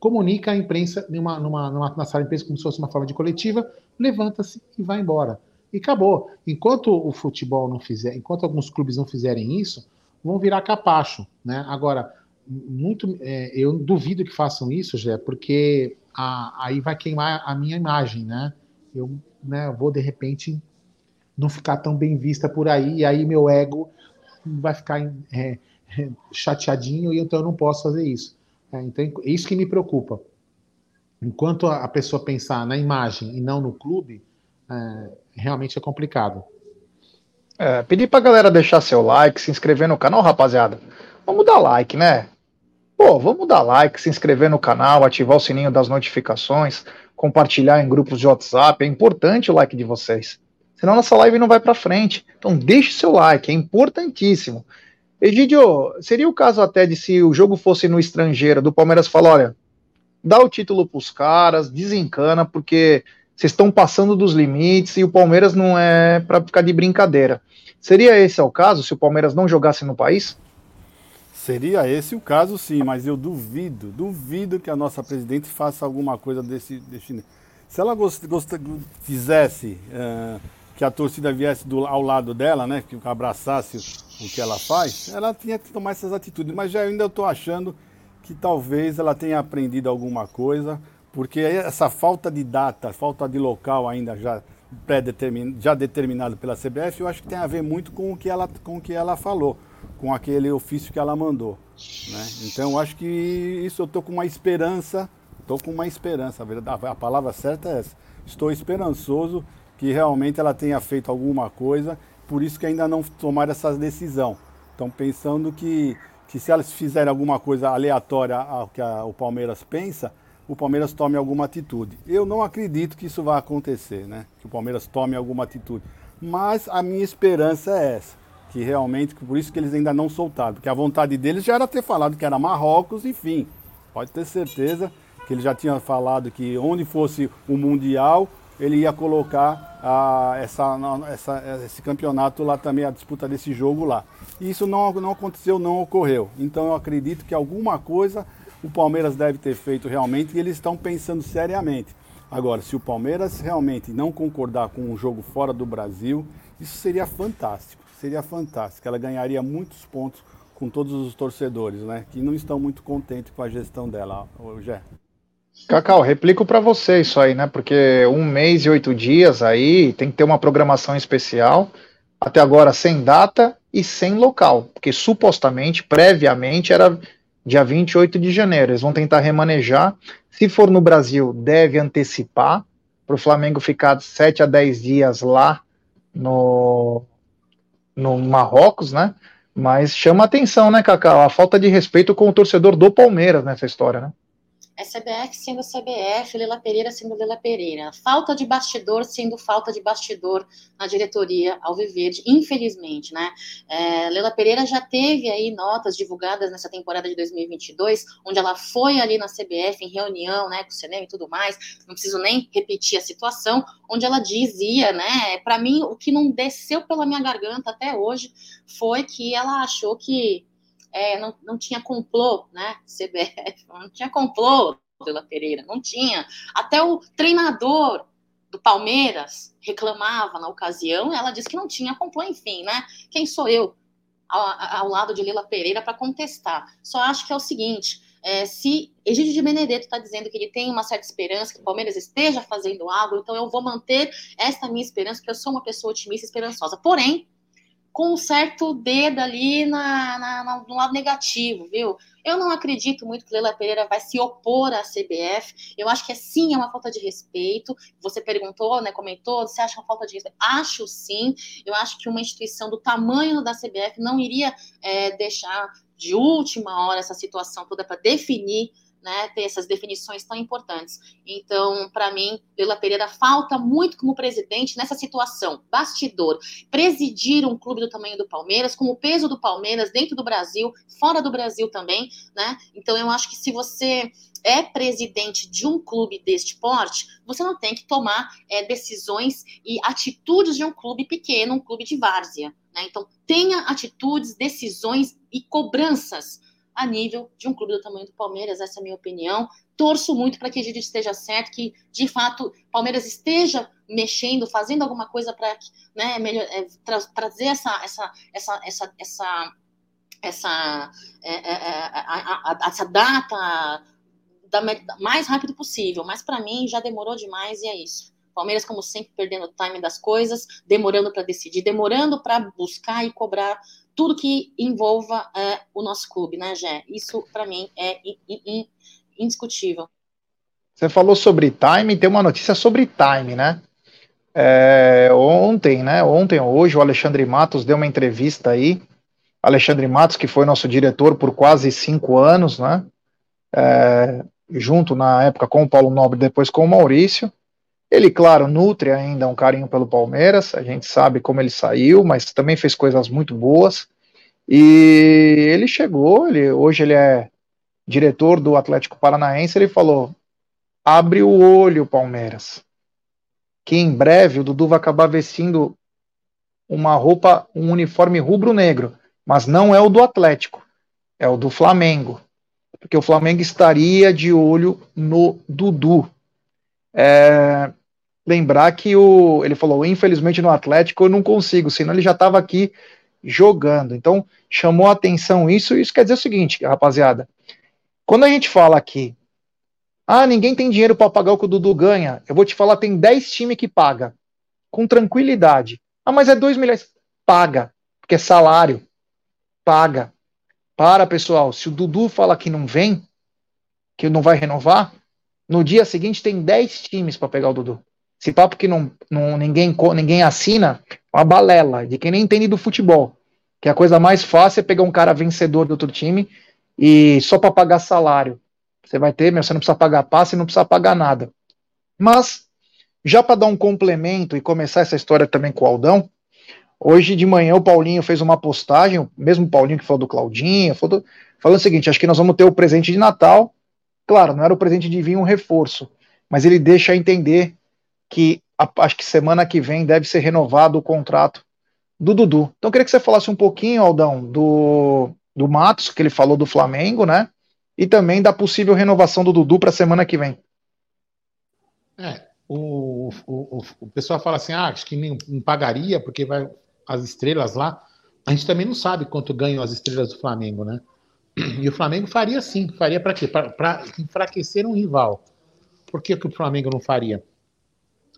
comunica à imprensa numa, numa, numa, na sala de imprensa como se fosse uma forma de coletiva, levanta-se e vai embora. E acabou. Enquanto o futebol não fizer, enquanto alguns clubes não fizerem isso, vão virar capacho. Né? Agora, muito, é, eu duvido que façam isso, Jé, porque a, aí vai queimar a minha imagem, né? Eu né, vou, de repente, não ficar tão bem vista por aí, e aí meu ego vai ficar é, é, chateadinho, e então eu não posso fazer isso. É, então, é isso que me preocupa. Enquanto a pessoa pensar na imagem e não no clube, é, realmente é complicado. É, pedir pra galera deixar seu like, se inscrever no canal, rapaziada. Vamos dar like, né? Pô, vamos dar like, se inscrever no canal, ativar o sininho das notificações, compartilhar em grupos de WhatsApp. É importante o like de vocês. Senão nossa live não vai para frente. Então deixe seu like, é importantíssimo. Egidio, seria o caso até de se o jogo fosse no estrangeiro, do Palmeiras falar, olha, dá o título pros caras, desencana, porque vocês estão passando dos limites e o Palmeiras não é para ficar de brincadeira. Seria esse o caso se o Palmeiras não jogasse no país? Seria esse o caso, sim, mas eu duvido, duvido que a nossa presidente faça alguma coisa desse. desse... Se ela gost, gost, fizesse uh, que a torcida viesse do, ao lado dela, né, que abraçasse o que ela faz, ela tinha que tomar essas atitudes. Mas já ainda estou achando que talvez ela tenha aprendido alguma coisa, porque essa falta de data, falta de local ainda já pré-determinado, já determinado pela CBF, eu acho que tem a ver muito com o que ela, com o que ela falou, com aquele ofício que ela mandou. Né? Então acho que isso eu estou com uma esperança, estou com uma esperança, a, verdade, a palavra certa é essa. Estou esperançoso que realmente ela tenha feito alguma coisa, por isso que ainda não tomaram essa decisão. Estão pensando que, que se elas fizerem alguma coisa aleatória ao que a, o Palmeiras pensa, o Palmeiras tome alguma atitude. Eu não acredito que isso vai acontecer, né? Que o Palmeiras tome alguma atitude. Mas a minha esperança é essa, que realmente, por isso que eles ainda não soltaram, porque a vontade deles já era ter falado que era Marrocos, enfim. Pode ter certeza que ele já tinha falado que onde fosse o Mundial, ele ia colocar ah, essa, essa, esse campeonato lá também, a disputa desse jogo lá. E isso não, não aconteceu, não ocorreu. Então eu acredito que alguma coisa o Palmeiras deve ter feito realmente e eles estão pensando seriamente. Agora, se o Palmeiras realmente não concordar com um jogo fora do Brasil, isso seria fantástico. Seria fantástico. Ela ganharia muitos pontos com todos os torcedores, né? Que não estão muito contentes com a gestão dela, o Gé. Cacau, replico para você isso aí, né? Porque um mês e oito dias aí tem que ter uma programação especial. Até agora sem data e sem local, porque supostamente, previamente, era dia 28 de janeiro. Eles vão tentar remanejar. Se for no Brasil, deve antecipar para o Flamengo ficar 7 a 10 dias lá no, no Marrocos, né? Mas chama atenção, né, Cacau? A falta de respeito com o torcedor do Palmeiras nessa história, né? É CBF sendo CBF, Lela Pereira sendo Lela Pereira. Falta de bastidor sendo falta de bastidor na diretoria Alviverde, infelizmente, né? É, Lela Pereira já teve aí notas divulgadas nessa temporada de 2022, onde ela foi ali na CBF em reunião, né, com o cinema e tudo mais. Não preciso nem repetir a situação, onde ela dizia, né? Para mim, o que não desceu pela minha garganta até hoje foi que ela achou que é, não, não tinha complô, né? CBF, [laughs] não tinha complô, Vila Pereira, não tinha. Até o treinador do Palmeiras reclamava na ocasião, ela disse que não tinha complô, enfim, né? Quem sou eu ao, ao lado de Lila Pereira para contestar? Só acho que é o seguinte: é, se Egídio de Benedetto está dizendo que ele tem uma certa esperança que o Palmeiras esteja fazendo algo, então eu vou manter esta minha esperança, porque eu sou uma pessoa otimista e esperançosa. Porém, com um certo dedo ali na, na, na, no lado negativo, viu? Eu não acredito muito que Leila Pereira vai se opor à CBF. Eu acho que é sim é uma falta de respeito. Você perguntou, né, comentou, você acha uma falta de respeito? Acho sim. Eu acho que uma instituição do tamanho da CBF não iria é, deixar de última hora essa situação toda para definir né, ter essas definições tão importantes. Então, para mim, Leila Pereira falta muito como presidente nessa situação, bastidor, presidir um clube do tamanho do Palmeiras, com o peso do Palmeiras dentro do Brasil, fora do Brasil também, né? Então, eu acho que se você é presidente de um clube deste porte, você não tem que tomar é, decisões e atitudes de um clube pequeno, um clube de várzea. Né? Então, tenha atitudes, decisões e cobranças a nível de um clube do tamanho do Palmeiras, essa é a minha opinião. Torço muito para que a gente esteja certo, que de fato Palmeiras esteja mexendo, fazendo alguma coisa para né, é, tra trazer essa, essa, essa, essa, essa, essa, é, é, é a, a, essa data da, mais rápido possível. Mas para mim já demorou demais e é isso. Palmeiras, como sempre, perdendo o time das coisas, demorando para decidir, demorando para buscar e cobrar tudo que envolva é, o nosso clube, né, Gé? Isso, para mim, é indiscutível. Você falou sobre time, tem uma notícia sobre time, né? É, ontem, né? Ontem ou hoje, o Alexandre Matos deu uma entrevista aí. Alexandre Matos, que foi nosso diretor por quase cinco anos, né? É, junto na época com o Paulo Nobre, depois com o Maurício. Ele, claro, nutre ainda um carinho pelo Palmeiras, a gente sabe como ele saiu, mas também fez coisas muito boas. E ele chegou, ele, hoje ele é diretor do Atlético Paranaense, ele falou: abre o olho, Palmeiras, que em breve o Dudu vai acabar vestindo uma roupa, um uniforme rubro-negro, mas não é o do Atlético, é o do Flamengo, porque o Flamengo estaria de olho no Dudu. É, lembrar que o, ele falou, infelizmente no Atlético eu não consigo, senão ele já estava aqui jogando. Então, chamou a atenção isso, e isso quer dizer o seguinte, rapaziada. Quando a gente fala aqui, ah, ninguém tem dinheiro para pagar o que o Dudu ganha, eu vou te falar, tem 10 times que paga, com tranquilidade. Ah, mas é 2 milhões. Paga, porque é salário. Paga. Para, pessoal, se o Dudu fala que não vem, que não vai renovar, no dia seguinte tem 10 times para pegar o Dudu. Esse papo que não, não, ninguém, ninguém assina, uma balela de quem nem entende do futebol. Que a coisa mais fácil é pegar um cara vencedor do outro time e só para pagar salário. Você vai ter, mas você não precisa pagar passe, não precisa pagar nada. Mas, já para dar um complemento e começar essa história também com o Aldão, hoje de manhã o Paulinho fez uma postagem, o mesmo Paulinho que falou do Claudinho, falou do, falando o seguinte: acho que nós vamos ter o presente de Natal. Claro, não era o presente de vir um reforço, mas ele deixa entender que acho que semana que vem deve ser renovado o contrato do Dudu. Então eu queria que você falasse um pouquinho, Aldão, do, do Matos, que ele falou do Flamengo, né? E também da possível renovação do Dudu para a semana que vem. É, o, o, o, o, pessoal fala assim, ah, acho que não pagaria porque vai as estrelas lá. A gente também não sabe quanto ganham as estrelas do Flamengo, né? E o Flamengo faria sim, faria para quê? Para enfraquecer um rival. Por que, que o Flamengo não faria?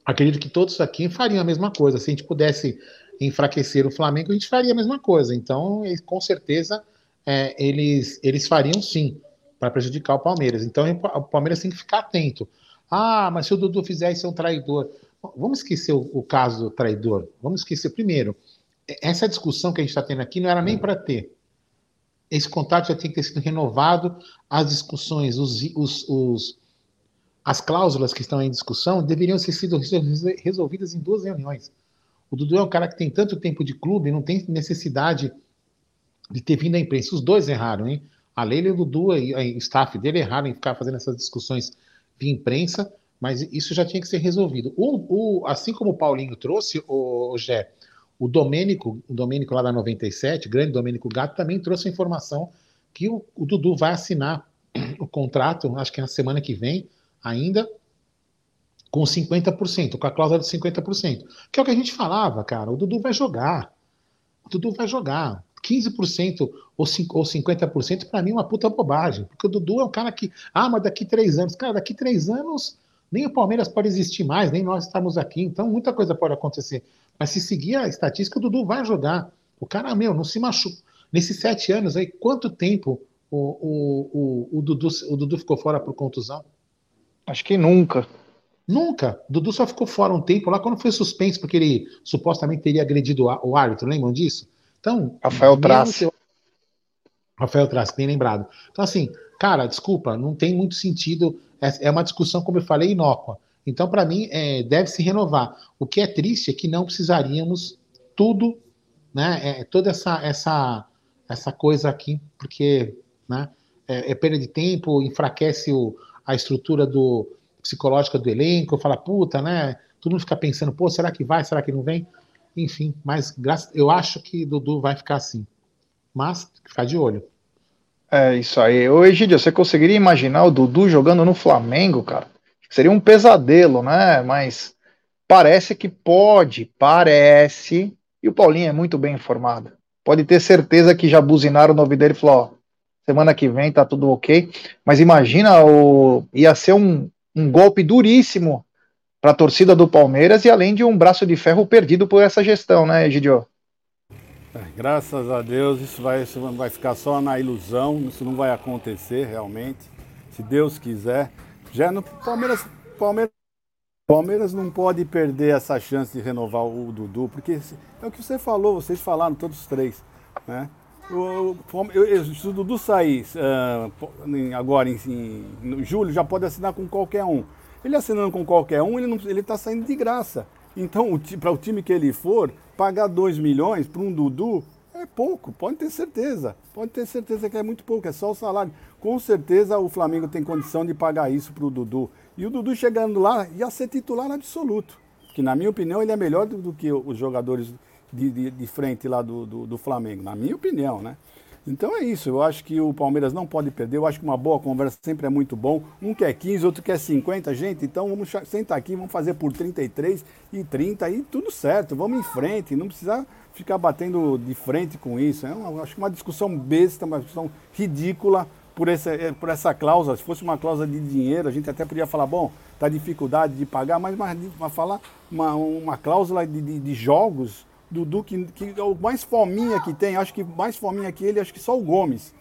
Acredito que todos aqui fariam a mesma coisa. Se a gente pudesse enfraquecer o Flamengo, a gente faria a mesma coisa. Então, com certeza, é, eles, eles fariam sim, para prejudicar o Palmeiras. Então, o Palmeiras tem que ficar atento. Ah, mas se o Dudu fizer isso, é um traidor. Vamos esquecer o, o caso do traidor. Vamos esquecer primeiro. Essa discussão que a gente está tendo aqui não era nem para ter. Esse contrato já tinha que ter sido renovado. As discussões, os, os, os as cláusulas que estão em discussão deveriam ter sido resolvidas em duas reuniões. O Dudu é um cara que tem tanto tempo de clube, não tem necessidade de ter vindo à imprensa. Os dois erraram, hein? A Leila e o Dudu e o staff dele erraram em ficar fazendo essas discussões via imprensa, mas isso já tinha que ser resolvido. O, o, assim como o Paulinho trouxe, o, o Gé, o Domênico, o Domênico lá da 97, grande Domênico Gato, também trouxe a informação que o, o Dudu vai assinar [clears throat] o contrato, acho que na semana que vem, ainda, com 50%, com a cláusula de 50%. Que é o que a gente falava, cara. O Dudu vai jogar. O Dudu vai jogar. 15% ou 50% para mim é uma puta bobagem. Porque o Dudu é um cara que. Ah, mas daqui três anos. Cara, daqui três anos nem o Palmeiras pode existir mais, nem nós estamos aqui. Então muita coisa pode acontecer. Mas se seguir a estatística, o Dudu vai jogar. O cara, meu, não se machuca. Nesses sete anos aí, quanto tempo o, o, o, o, Dudu, o Dudu ficou fora por contusão? Acho que nunca. Nunca. Dudu só ficou fora um tempo lá quando foi suspenso, porque ele supostamente teria agredido o árbitro, lembram disso? Então. Rafael Traz. Rafael Traz, bem lembrado. Então, assim, cara, desculpa, não tem muito sentido. É, é uma discussão, como eu falei, inócua. Então, para mim, é, deve se renovar. O que é triste é que não precisaríamos tudo, né? É, toda essa, essa, essa coisa aqui, porque né, é, é perda de tempo, enfraquece o, a estrutura do psicológica do elenco, fala, puta, né? Todo mundo fica pensando, pô, será que vai, será que não vem? Enfim, mas eu acho que Dudu vai ficar assim. Mas ficar de olho. É isso aí. Ô Egidio, você conseguiria imaginar o Dudu jogando no Flamengo, cara? Seria um pesadelo, né? Mas parece que pode, parece. E o Paulinho é muito bem informado. Pode ter certeza que já buzinaram o nome dele e falou: ó, semana que vem tá tudo ok. Mas imagina, o... ia ser um, um golpe duríssimo para a torcida do Palmeiras e além de um braço de ferro perdido por essa gestão, né, Egidio? É, graças a Deus isso vai, isso vai ficar só na ilusão, isso não vai acontecer realmente, se Deus quiser. Já no Palmeiras, Palmeiras, Palmeiras não pode perder essa chance de renovar o Dudu, porque é o que você falou, vocês falaram todos os três, né? O, o, se o Dudu sair uh, agora em, em, em, julho, já pode assinar com qualquer um. Ele assinando com qualquer um, ele está saindo de graça. Então, para o time que ele for, pagar 2 milhões para um Dudu é pouco, pode ter certeza. Pode ter certeza que é muito pouco, é só o salário. Com certeza o Flamengo tem condição de pagar isso para o Dudu. E o Dudu chegando lá ia ser titular absoluto. Que na minha opinião ele é melhor do, do que os jogadores de, de, de frente lá do, do, do, Flamengo, na minha opinião, né? Então é isso, eu acho que o Palmeiras não pode perder, eu acho que uma boa conversa sempre é muito bom. Um quer 15, outro quer 50, gente, então vamos sentar aqui, vamos fazer por 33 e 30 e tudo certo, vamos em frente, não precisa ficar batendo de frente com isso. É uma, acho que uma discussão besta, uma discussão ridícula por essa, eh, por essa cláusula. Se fosse uma cláusula de dinheiro, a gente até podia falar, bom, tá dificuldade de pagar, mas, mas, mas falar uma, uma cláusula de, de, de jogos Dudu, que, que é o mais fominha que tem, acho que mais fominha que ele, acho que só o Gomes.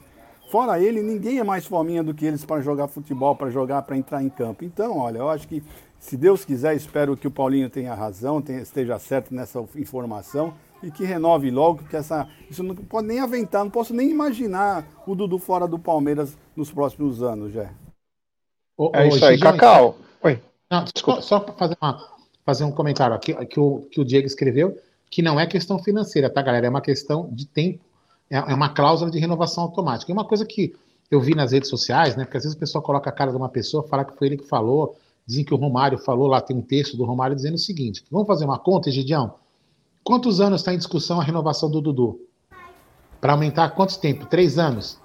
Fora ele, ninguém é mais fominha do que eles para jogar futebol, para jogar, para entrar em campo. Então, olha, eu acho que, se Deus quiser, espero que o Paulinho tenha razão, tenha, esteja certo nessa informação e que renove logo, porque essa, isso não pode nem aventar, não posso nem imaginar o Dudu fora do Palmeiras nos próximos anos, já. É isso aí, Cacau. Oi. Não, desculpa. Só, só para fazer, fazer um comentário aqui que o, que o Diego escreveu que não é questão financeira, tá, galera? É uma questão de tempo, é, é uma cláusula de renovação automática. É uma coisa que eu vi nas redes sociais, né? Porque às vezes o pessoal coloca a cara de uma pessoa, fala que foi ele que falou, dizem que o Romário falou, lá tem um texto do Romário dizendo o seguinte: vamos fazer uma conta, Egidião? Quantos anos está em discussão a renovação do Dudu? Para aumentar quantos tempo? Três anos?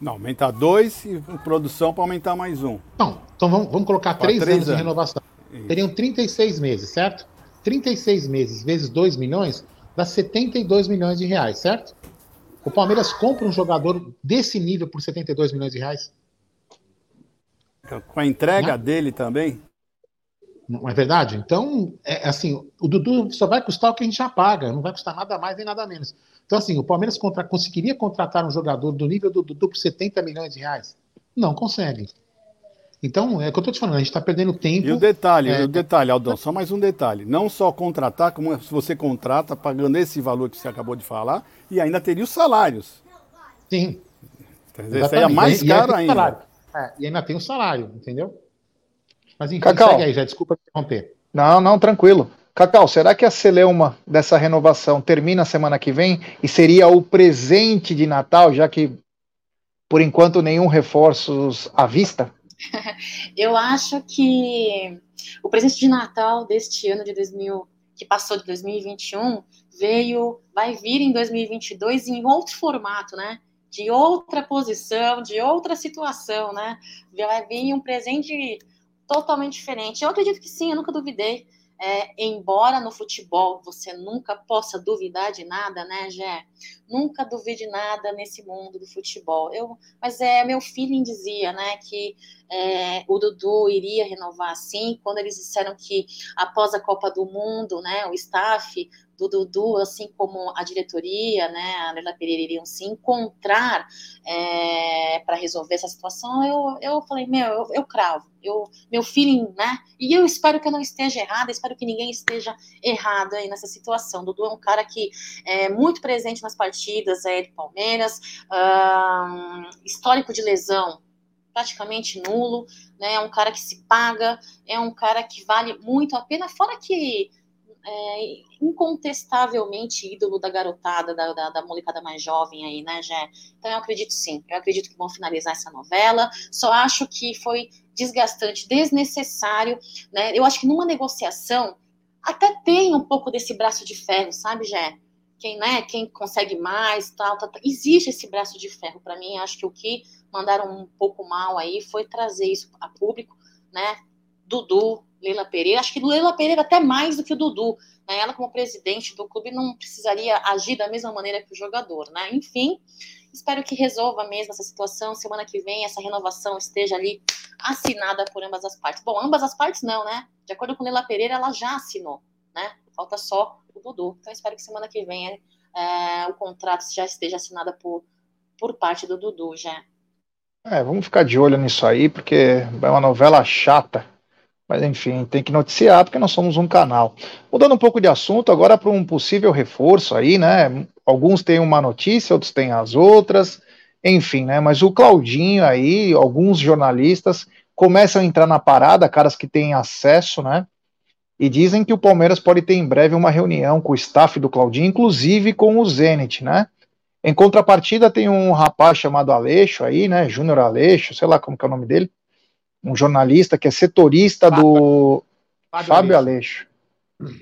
Não, aumentar dois e produção para aumentar mais um. Não, então vamos, vamos colocar três, três, anos, anos de renovação. Isso. Teriam 36 meses, certo? 36 meses vezes 2 milhões dá 72 milhões de reais, certo? O Palmeiras compra um jogador desse nível por 72 milhões de reais? Com a entrega Não. dele também? Não é verdade? Então, é assim, o Dudu só vai custar o que a gente já paga, não vai custar nada mais nem nada menos. Então, assim, o Palmeiras contra, conseguiria contratar um jogador do nível do Dudu por 70 milhões de reais? Não consegue. Então, é o que eu estou te falando, a gente está perdendo tempo. E o detalhe, é... o detalhe, Aldão, só mais um detalhe. Não só contratar, como se você contrata, pagando esse valor que você acabou de falar, e ainda teria os salários. Sim. Entendeu? Isso aí é mais e, caro e ainda. É, e ainda tem o salário, entendeu? Mas enfim, Cacau. segue aí, já desculpa interromper. Não, não, tranquilo. Cacau, será que a celeuma dessa renovação termina semana que vem e seria o presente de Natal, já que por enquanto nenhum reforços à vista? [laughs] eu acho que o presente de Natal deste ano de 2000, que passou de 2021, veio, vai vir em 2022 em outro formato, né? de outra posição, de outra situação, né? Vai vir um presente totalmente diferente. Eu acredito que sim, eu nunca duvidei. É, embora no futebol você nunca possa duvidar de nada, né, Gé? Nunca duvide nada nesse mundo do futebol. Eu, mas é meu feeling dizia, né, que é, o Dudu iria renovar assim. Quando eles disseram que após a Copa do Mundo, né, o staff do Dudu, assim como a diretoria, né, a Leila Pereira iriam se encontrar é, para resolver essa situação, eu, eu falei, meu, eu, eu cravo, eu, meu feeling, né, e eu espero que eu não esteja errada, espero que ninguém esteja errado aí nessa situação. Dudu é um cara que é muito presente nas partidas é, de Palmeiras, histórico de lesão, praticamente nulo, né, é um cara que se paga, é um cara que vale muito a pena, fora que é, incontestavelmente ídolo da garotada, da, da, da, molecada mais jovem aí, né, Jé? Então eu acredito sim, eu acredito que vão finalizar essa novela. Só acho que foi desgastante, desnecessário, né? Eu acho que numa negociação até tem um pouco desse braço de ferro, sabe, Jé? Quem, né, quem consegue mais, tal, tal, tal. existe esse braço de ferro para mim. Acho que o que mandaram um pouco mal aí foi trazer isso a público, né? Dudu, Leila Pereira. Acho que Leila Pereira até mais do que o Dudu. Né? Ela, como presidente do clube, não precisaria agir da mesma maneira que o jogador. Né? Enfim, espero que resolva mesmo essa situação. Semana que vem, essa renovação esteja ali assinada por ambas as partes. Bom, ambas as partes não, né? De acordo com Leila Pereira, ela já assinou, né? Falta só o Dudu. Então, espero que semana que vem é, o contrato já esteja assinado por, por parte do Dudu, já. É, vamos ficar de olho nisso aí, porque é uma novela chata mas enfim, tem que noticiar porque nós somos um canal. Mudando um pouco de assunto, agora para um possível reforço aí, né? Alguns têm uma notícia, outros têm as outras, enfim, né? Mas o Claudinho aí, alguns jornalistas começam a entrar na parada, caras que têm acesso, né? E dizem que o Palmeiras pode ter em breve uma reunião com o staff do Claudinho, inclusive com o Zenit, né? Em contrapartida, tem um rapaz chamado Aleixo aí, né? Júnior Aleixo, sei lá como que é o nome dele um jornalista que é setorista Fábio, do Fábio, Fábio Aleixo. Aleixo.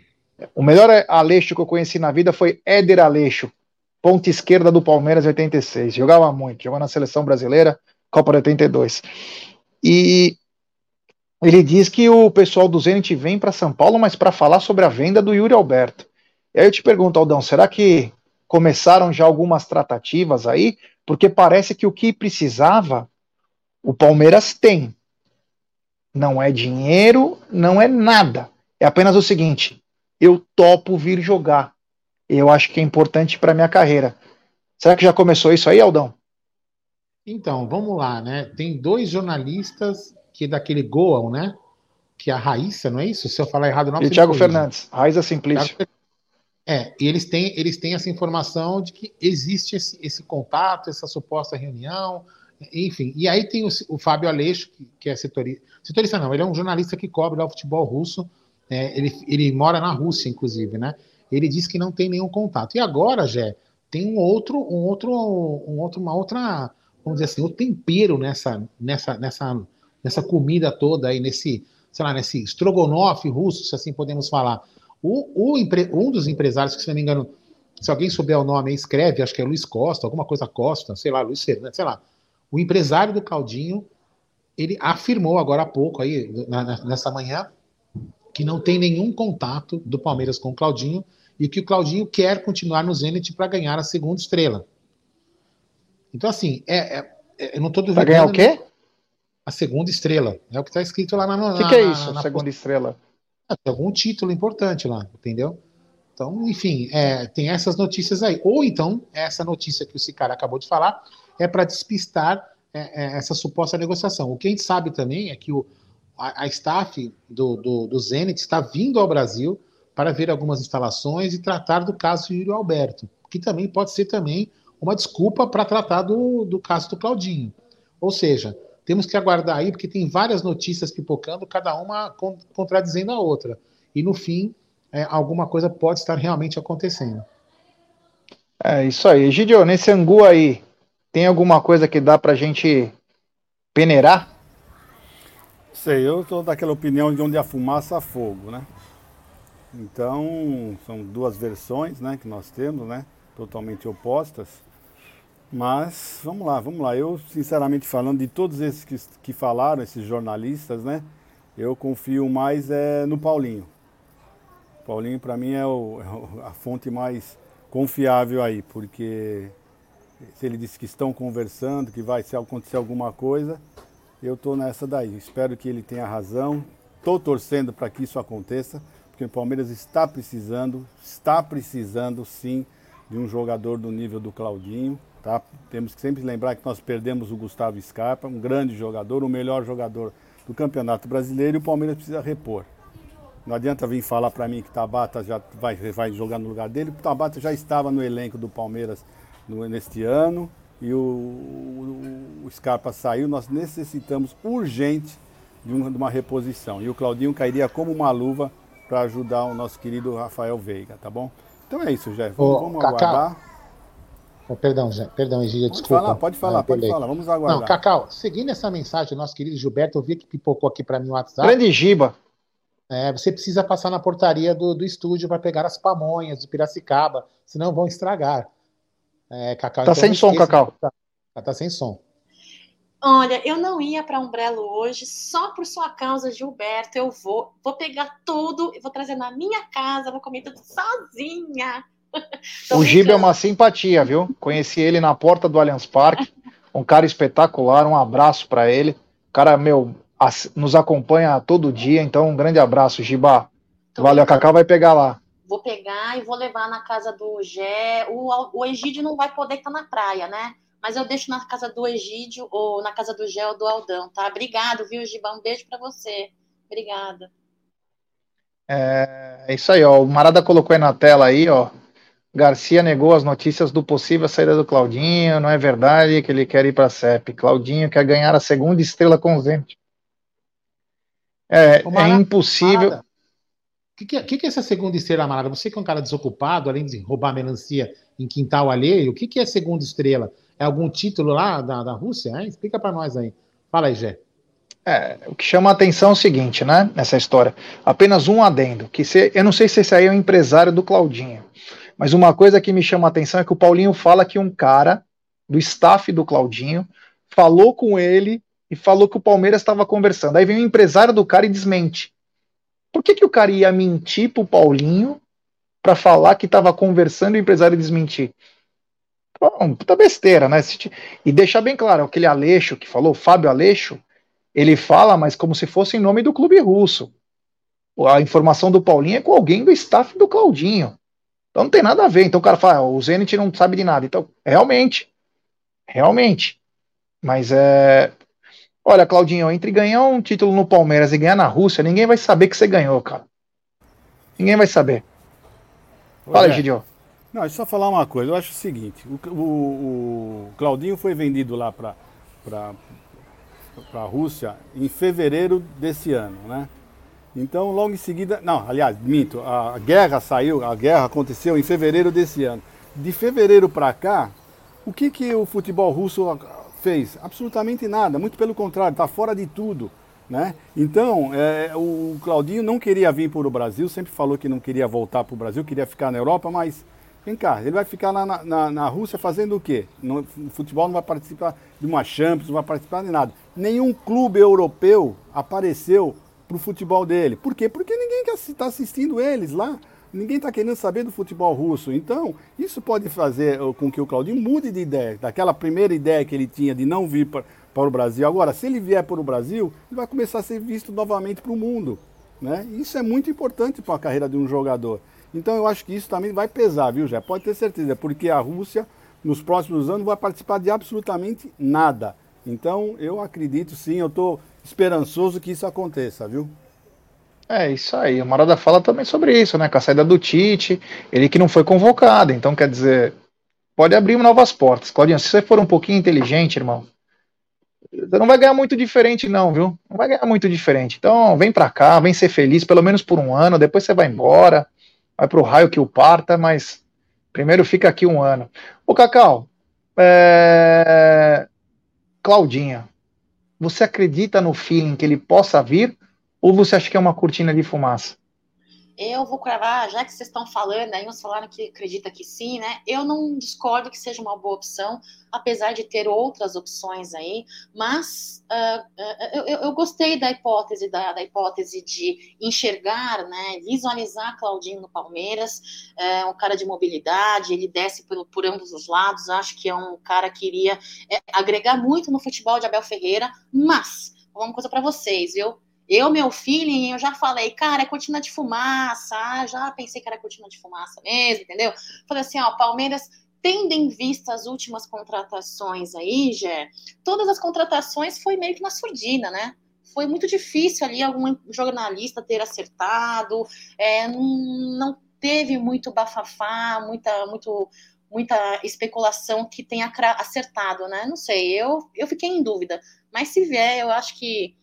O melhor Aleixo que eu conheci na vida foi Éder Aleixo, ponta esquerda do Palmeiras 86. Jogava muito, jogou na seleção brasileira, Copa de 82. E ele diz que o pessoal do Zenit vem para São Paulo, mas para falar sobre a venda do Yuri Alberto. E aí eu te pergunto, Aldão, será que começaram já algumas tratativas aí? Porque parece que o que precisava, o Palmeiras tem não é dinheiro, não é nada. É apenas o seguinte: eu topo vir jogar. Eu acho que é importante para minha carreira. Será que já começou isso aí, Aldão? Então, vamos lá, né? Tem dois jornalistas que é daquele Goal, né? Que é a Raíssa, não é isso? Se eu falar errado, não. E Thiago Fernandes, Raíssa Simplício. É, e eles têm, eles têm essa informação de que existe esse, esse contato, essa suposta reunião, enfim, e aí tem o, o Fábio Aleixo, que, que, é setorista. Setorista não, ele é um jornalista que cobre o futebol russo. É, ele, ele mora na Rússia, inclusive, né? Ele diz que não tem nenhum contato. E agora, Jé, tem um outro, um outro, um outro, uma outra, vamos dizer assim, o tempero nessa, nessa, nessa, nessa comida toda aí, nesse, sei lá, nesse estrogonofe russo, se assim podemos falar. O, o, um dos empresários, que se não me engano, se alguém souber o nome, escreve, acho que é Luiz Costa, alguma coisa Costa, sei lá, Luiz Fernandes, sei lá o empresário do Claudinho, ele afirmou agora há pouco, aí, nessa manhã, que não tem nenhum contato do Palmeiras com o Claudinho e que o Claudinho quer continuar no Zenit para ganhar a segunda estrela. Então, assim, é, é, é eu não estou duvidando. Para ganhar o quê? A segunda estrela. É o que está escrito lá na. O que, que, é isso, na, na segunda post... estrela? É, tem algum título importante lá, entendeu? Então, enfim, é, tem essas notícias aí. Ou então, essa notícia que o cara acabou de falar, é para despistar é, é, essa suposta negociação. O que a gente sabe também é que o, a, a staff do, do, do Zenit está vindo ao Brasil para ver algumas instalações e tratar do caso Yuri Alberto, que também pode ser também uma desculpa para tratar do, do caso do Claudinho. Ou seja, temos que aguardar aí, porque tem várias notícias pipocando, cada uma contradizendo a outra. E no fim, é, alguma coisa pode estar realmente acontecendo. É isso aí. Gidio, nesse angu aí, tem alguma coisa que dá pra gente peneirar? Sei, eu estou daquela opinião de onde a fumaça, há fogo, né? Então, são duas versões, né, que nós temos, né, totalmente opostas. Mas vamos lá, vamos lá. Eu, sinceramente falando, de todos esses que, que falaram, esses jornalistas, né? Eu confio mais é, no Paulinho. Paulinho, para mim, é, o, é a fonte mais confiável aí, porque se ele disse que estão conversando, que vai se acontecer alguma coisa, eu estou nessa daí. Espero que ele tenha razão. Estou torcendo para que isso aconteça, porque o Palmeiras está precisando, está precisando sim de um jogador do nível do Claudinho. Tá? Temos que sempre lembrar que nós perdemos o Gustavo Scarpa, um grande jogador, o melhor jogador do Campeonato Brasileiro, e o Palmeiras precisa repor. Não adianta vir falar para mim que Tabata já vai, vai jogar no lugar dele, porque Tabata já estava no elenco do Palmeiras no, neste ano e o, o, o, Scarpa saiu. Nós necessitamos urgente de uma, de uma reposição. E o Claudinho cairia como uma luva para ajudar o nosso querido Rafael Veiga, tá bom? Então é isso, Jeff. Vamos, vamos Cacau. aguardar. Oh, perdão, Zé. perdão, Egília, desculpa. Falar, pode falar, ah, pode falar, vamos aguardar. Não, Cacau, seguindo essa mensagem do nosso querido Gilberto, eu vi que pipocou aqui para mim o WhatsApp. Grande Giba. É, você precisa passar na portaria do, do estúdio para pegar as pamonhas de Piracicaba, senão vão estragar. É, Cacau, tá então sem som, Cacau. Tá, tá sem som. Olha, eu não ia para Umbrello hoje, só por sua causa, Gilberto. Eu vou, vou pegar tudo e vou trazer na minha casa, vou comer tudo sozinha. [laughs] o Giba é uma simpatia, viu? Conheci ele na porta do Allianz Parque, um cara espetacular, um abraço para ele. O cara, meu, nos acompanha todo dia, então um grande abraço, Giba. Valeu, a Cacá vai pegar lá. Vou pegar e vou levar na casa do Gé. O, o Egídio não vai poder estar na praia, né? Mas eu deixo na casa do Egídio ou na casa do Gé ou do Aldão, tá? Obrigado, viu, Giba? Um beijo para você. Obrigada. É, é isso aí, ó. O Marada colocou aí na tela aí, ó. Garcia negou as notícias do possível saída do Claudinho. Não é verdade que ele quer ir para a CEP. Claudinho quer ganhar a segunda estrela com o Zenit. É, é impossível. O que, que, que, é essa segunda estrela, Marada? Você que é um cara desocupado, além de roubar melancia em quintal alheio, o que, que é segunda estrela? É algum título lá da, da Rússia? Hein? Explica para nós aí. Fala aí, Gé. É, o que chama a atenção é o seguinte, né? Nessa história. Apenas um adendo. Que se, eu não sei se esse aí é o empresário do Claudinho. Mas uma coisa que me chama a atenção é que o Paulinho fala que um cara do staff do Claudinho falou com ele e falou que o Palmeiras estava conversando. Aí vem o empresário do cara e desmente. Por que, que o cara ia mentir pro Paulinho para falar que estava conversando e o empresário desmentir? Bom, puta besteira, né? E deixar bem claro, aquele Aleixo que falou, Fábio Aleixo, ele fala, mas como se fosse em nome do clube russo. A informação do Paulinho é com alguém do staff do Claudinho. Então não tem nada a ver. Então o cara fala, ah, o Zenit não sabe de nada. Então, realmente, realmente. Mas é, Olha, Claudinho, entre ganhar um título no Palmeiras e ganhar na Rússia, ninguém vai saber que você ganhou, cara. Ninguém vai saber. Fala, Gidio. Não, deixa eu só falar uma coisa. Eu acho o seguinte: o, o, o Claudinho foi vendido lá para a Rússia em fevereiro desse ano, né? Então, logo em seguida. Não, aliás, minto. A guerra saiu, a guerra aconteceu em fevereiro desse ano. De fevereiro para cá, o que, que o futebol russo fez? Absolutamente nada, muito pelo contrário, está fora de tudo. Né? Então, é, o Claudinho não queria vir para o Brasil, sempre falou que não queria voltar para o Brasil, queria ficar na Europa, mas vem cá, ele vai ficar lá na, na, na Rússia fazendo o quê? No, no, futebol não vai participar de uma Champions, não vai participar de nada. Nenhum clube europeu apareceu para o futebol dele. Por quê? Porque ninguém está assistindo eles lá. Ninguém está querendo saber do futebol russo. Então, isso pode fazer uh, com que o Claudinho mude de ideia. Daquela primeira ideia que ele tinha de não vir para, o Brasil. Agora, se ele vier para o Brasil, ele vai começar a ser visto novamente para o mundo. Né? Isso é muito importante para a carreira de um jogador. Então, eu acho que isso também vai pesar, viu, Jé? Pode ter certeza, porque a Rússia, nos próximos anos, vai participar de absolutamente nada. Então, eu acredito sim, eu estou esperançoso que isso aconteça, viu? É isso aí. O Marada fala também sobre isso, né? Com a saída do Tite, ele que não foi convocado. Então, quer dizer, pode abrir novas portas. Claudinho, se você for um pouquinho inteligente, irmão, você não vai ganhar muito diferente, não, viu? Não vai ganhar muito diferente. Então, vem pra cá, vem ser feliz, pelo menos por um ano. Depois você vai embora, vai pro raio que o parta, mas primeiro fica aqui um ano. Ô, Cacau, é... Claudinha, você acredita no feeling que ele possa vir? Ou você acha que é uma cortina de fumaça? Eu vou cravar, já que vocês estão falando, aí uns falaram que acredita que sim, né? Eu não discordo que seja uma boa opção, apesar de ter outras opções aí, mas uh, uh, eu, eu, gostei da hipótese, da, da, hipótese de enxergar, né? Visualizar Claudinho no Palmeiras, é um cara de mobilidade, ele desce por, por ambos os lados, acho que é um cara que iria é, agregar muito no futebol de Abel Ferreira, mas, uma coisa para vocês, viu? Eu, meu feeling, eu já falei, cara, é cortina de fumaça, ah, já pensei que era cortina de fumaça mesmo, entendeu? Falei assim, ó, Palmeiras, tendo em vista as últimas contratações aí, Gé, todas as contratações foi meio que na surdina, né? Foi muito difícil ali algum jornalista ter acertado, é, não teve muito bafafá, muita, muito, muita especulação que tenha acertado, né? Não sei, eu, eu fiquei em dúvida. Mas se vier, eu acho que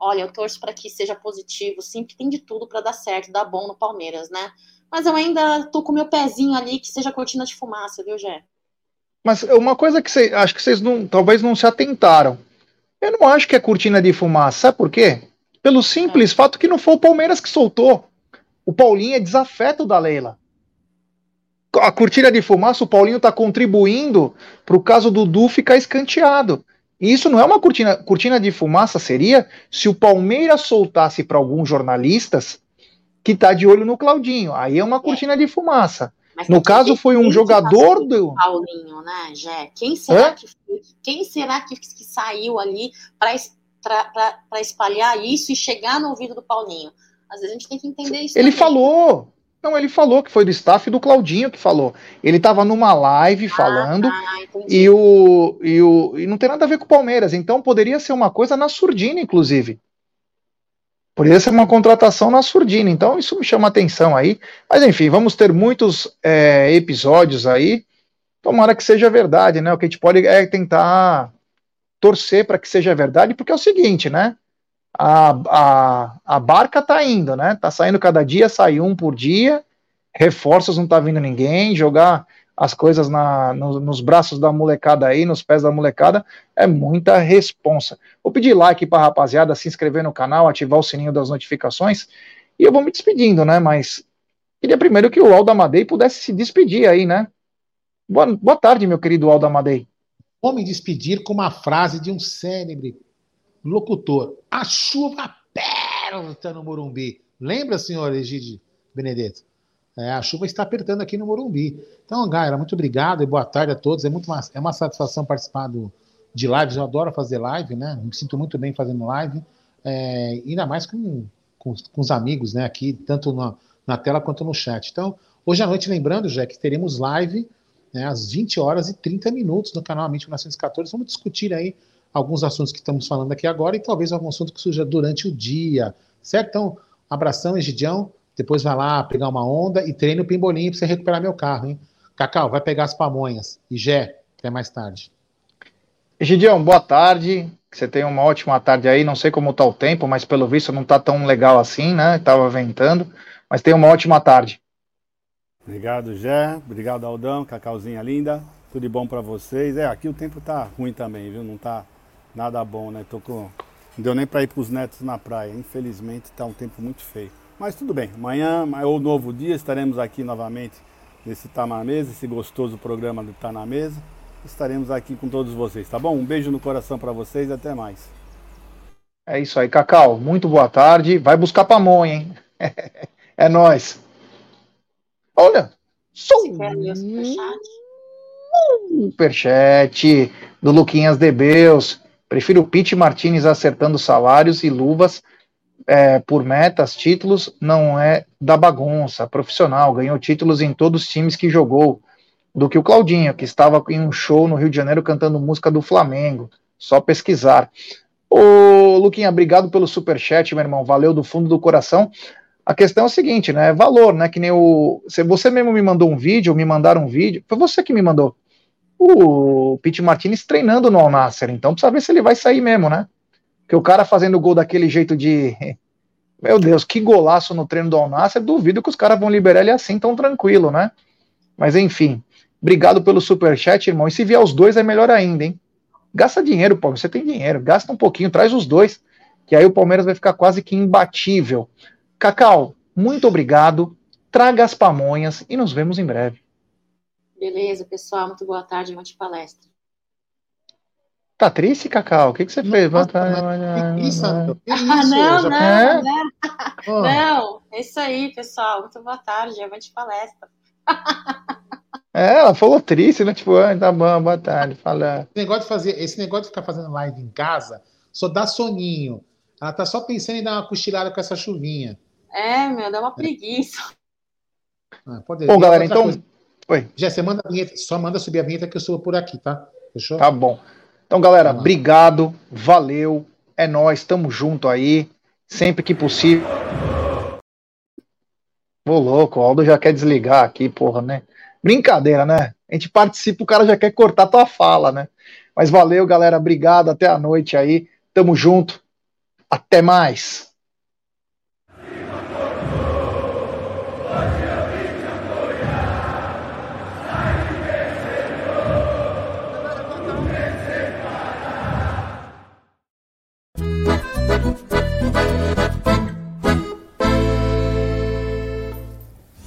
olha, eu torço para que seja positivo, sim, que tem de tudo para dar certo, dar bom no Palmeiras, né? Mas eu ainda tô com meu pezinho ali que seja cortina de fumaça, viu, Jé? Mas uma coisa que cê, acho que vocês não, talvez não se atentaram. Eu não acho que é cortina de fumaça, sabe por quê? Pelo simples é. fato que não foi o Palmeiras que soltou. O Paulinho é desafeto da Leila. A cortina de fumaça, o Paulinho está contribuindo para o caso do Du ficar escanteado. E isso não é uma cortina, cortina de fumaça, seria se o Palmeiras soltasse para alguns jornalistas que tá de olho no Claudinho. Aí é uma é. cortina é. de fumaça. Mas no caso, foi um jogador do. Paulinho, né, Jé? Quem será, que, quem será que, que saiu ali para espalhar isso e chegar no ouvido do Paulinho? Às vezes a gente tem que entender isso. Ele também. falou, não, ele falou que foi do staff do Claudinho que falou. Ele estava numa live ah, falando ah, e, o, e o e não tem nada a ver com o Palmeiras. Então poderia ser uma coisa na surdina, inclusive. Poderia ser uma contratação na surdina. Então isso me chama atenção aí. Mas enfim, vamos ter muitos é, episódios aí. Tomara que seja verdade, né? O que a gente pode é tentar torcer para que seja verdade, porque é o seguinte, né? A, a, a barca tá indo, né? Tá saindo cada dia, sai um por dia, reforços não tá vindo ninguém, jogar as coisas na, no, nos braços da molecada aí, nos pés da molecada, é muita responsa. Vou pedir like pra rapaziada, se inscrever no canal, ativar o sininho das notificações, e eu vou me despedindo, né? Mas queria primeiro que o Aldo Amadei pudesse se despedir aí, né? Boa, boa tarde, meu querido Aldo Amadei. Vou me despedir com uma frase de um célebre locutor. A chuva aperta no Morumbi. Lembra, senhor Egide Benedetto? É, a chuva está apertando aqui no Morumbi. Então, galera, muito obrigado e boa tarde a todos. É, muito uma, é uma satisfação participar do, de lives. Eu adoro fazer live, né? Me sinto muito bem fazendo live. É, ainda mais com, com, com, os amigos, né? Aqui, tanto na, na tela quanto no chat. Então, hoje à noite, lembrando, já que teremos live né, às 20 horas e 30 minutos no canal Amigo 1914. Vamos discutir aí alguns assuntos que estamos falando aqui agora e talvez algum assunto que surja durante o dia, certo? Então, abração, Egidião. Depois vai lá pegar uma onda e treina o pimbolinho para você recuperar meu carro, hein? Cacau, vai pegar as pamonhas. E Gé, até mais tarde. Egidião, boa tarde. Que você tenha uma ótima tarde aí. Não sei como está o tempo, mas pelo visto não está tão legal assim, né? Tava ventando. Mas tenha uma ótima tarde. Obrigado, Gé. Obrigado, Aldão. Cacauzinha linda. Tudo de bom para vocês. É, aqui o tempo tá ruim também, viu? Não tá nada bom, né? Tô com... Não deu nem para ir para os netos na praia. Infelizmente está um tempo muito feio. Mas tudo bem. Amanhã é o novo dia. Estaremos aqui novamente nesse Tá na Mesa, esse gostoso programa do Tá na Mesa. Estaremos aqui com todos vocês, tá bom? Um beijo no coração para vocês e até mais. É isso aí, Cacau. Muito boa tarde. Vai buscar pamonha, hein? [laughs] é nós. Olha, sou superchat do Luquinhas Debeus. Prefiro Pete Martinez acertando salários e luvas é, por metas, títulos, não é da bagunça, profissional, ganhou títulos em todos os times que jogou, do que o Claudinho, que estava em um show no Rio de Janeiro cantando música do Flamengo, só pesquisar. Ô, Luquinha, obrigado pelo super chat, meu irmão, valeu do fundo do coração. A questão é o seguinte, né, valor, né, que nem o... Você mesmo me mandou um vídeo, me mandaram um vídeo, foi você que me mandou, o Pete Martinez treinando no Al então precisa ver se ele vai sair mesmo, né? Porque o cara fazendo gol daquele jeito de. [laughs] Meu Deus, que golaço no treino do Al duvido que os caras vão liberar ele assim tão tranquilo, né? Mas enfim, obrigado pelo super chat, irmão. E se vier os dois é melhor ainda, hein? Gasta dinheiro, Paulo, você tem dinheiro, gasta um pouquinho, traz os dois, que aí o Palmeiras vai ficar quase que imbatível. Cacau, Muito obrigado. Traga as pamonhas e nos vemos em breve. Beleza, pessoal. Muito boa tarde. Monte palestra. Tá triste, Cacau? O que, que você fez? Nossa, que isso, Ah, não, não, É? não, não. É isso aí, pessoal. Muito boa tarde. Avante palestra. É, ela falou triste, né? Tipo, ah, tá bom, boa tarde. Fala. Esse negócio de fazer, esse negócio de ficar fazendo live em casa só dá soninho. Ela tá só pensando em dar uma cochilada com essa chuvinha. É, meu, dá uma preguiça. Ah, pode Bom, galera, então. coisa, Oi. Já, você manda a vinheta, só manda subir a vinheta que eu subo por aqui, tá? Fechou? Tá bom. Então, galera, obrigado, valeu, é nós, tamo junto aí, sempre que possível. Ô, louco, o Aldo já quer desligar aqui, porra, né? Brincadeira, né? A gente participa, o cara já quer cortar tua fala, né? Mas valeu, galera, obrigado, até a noite aí, tamo junto, até mais.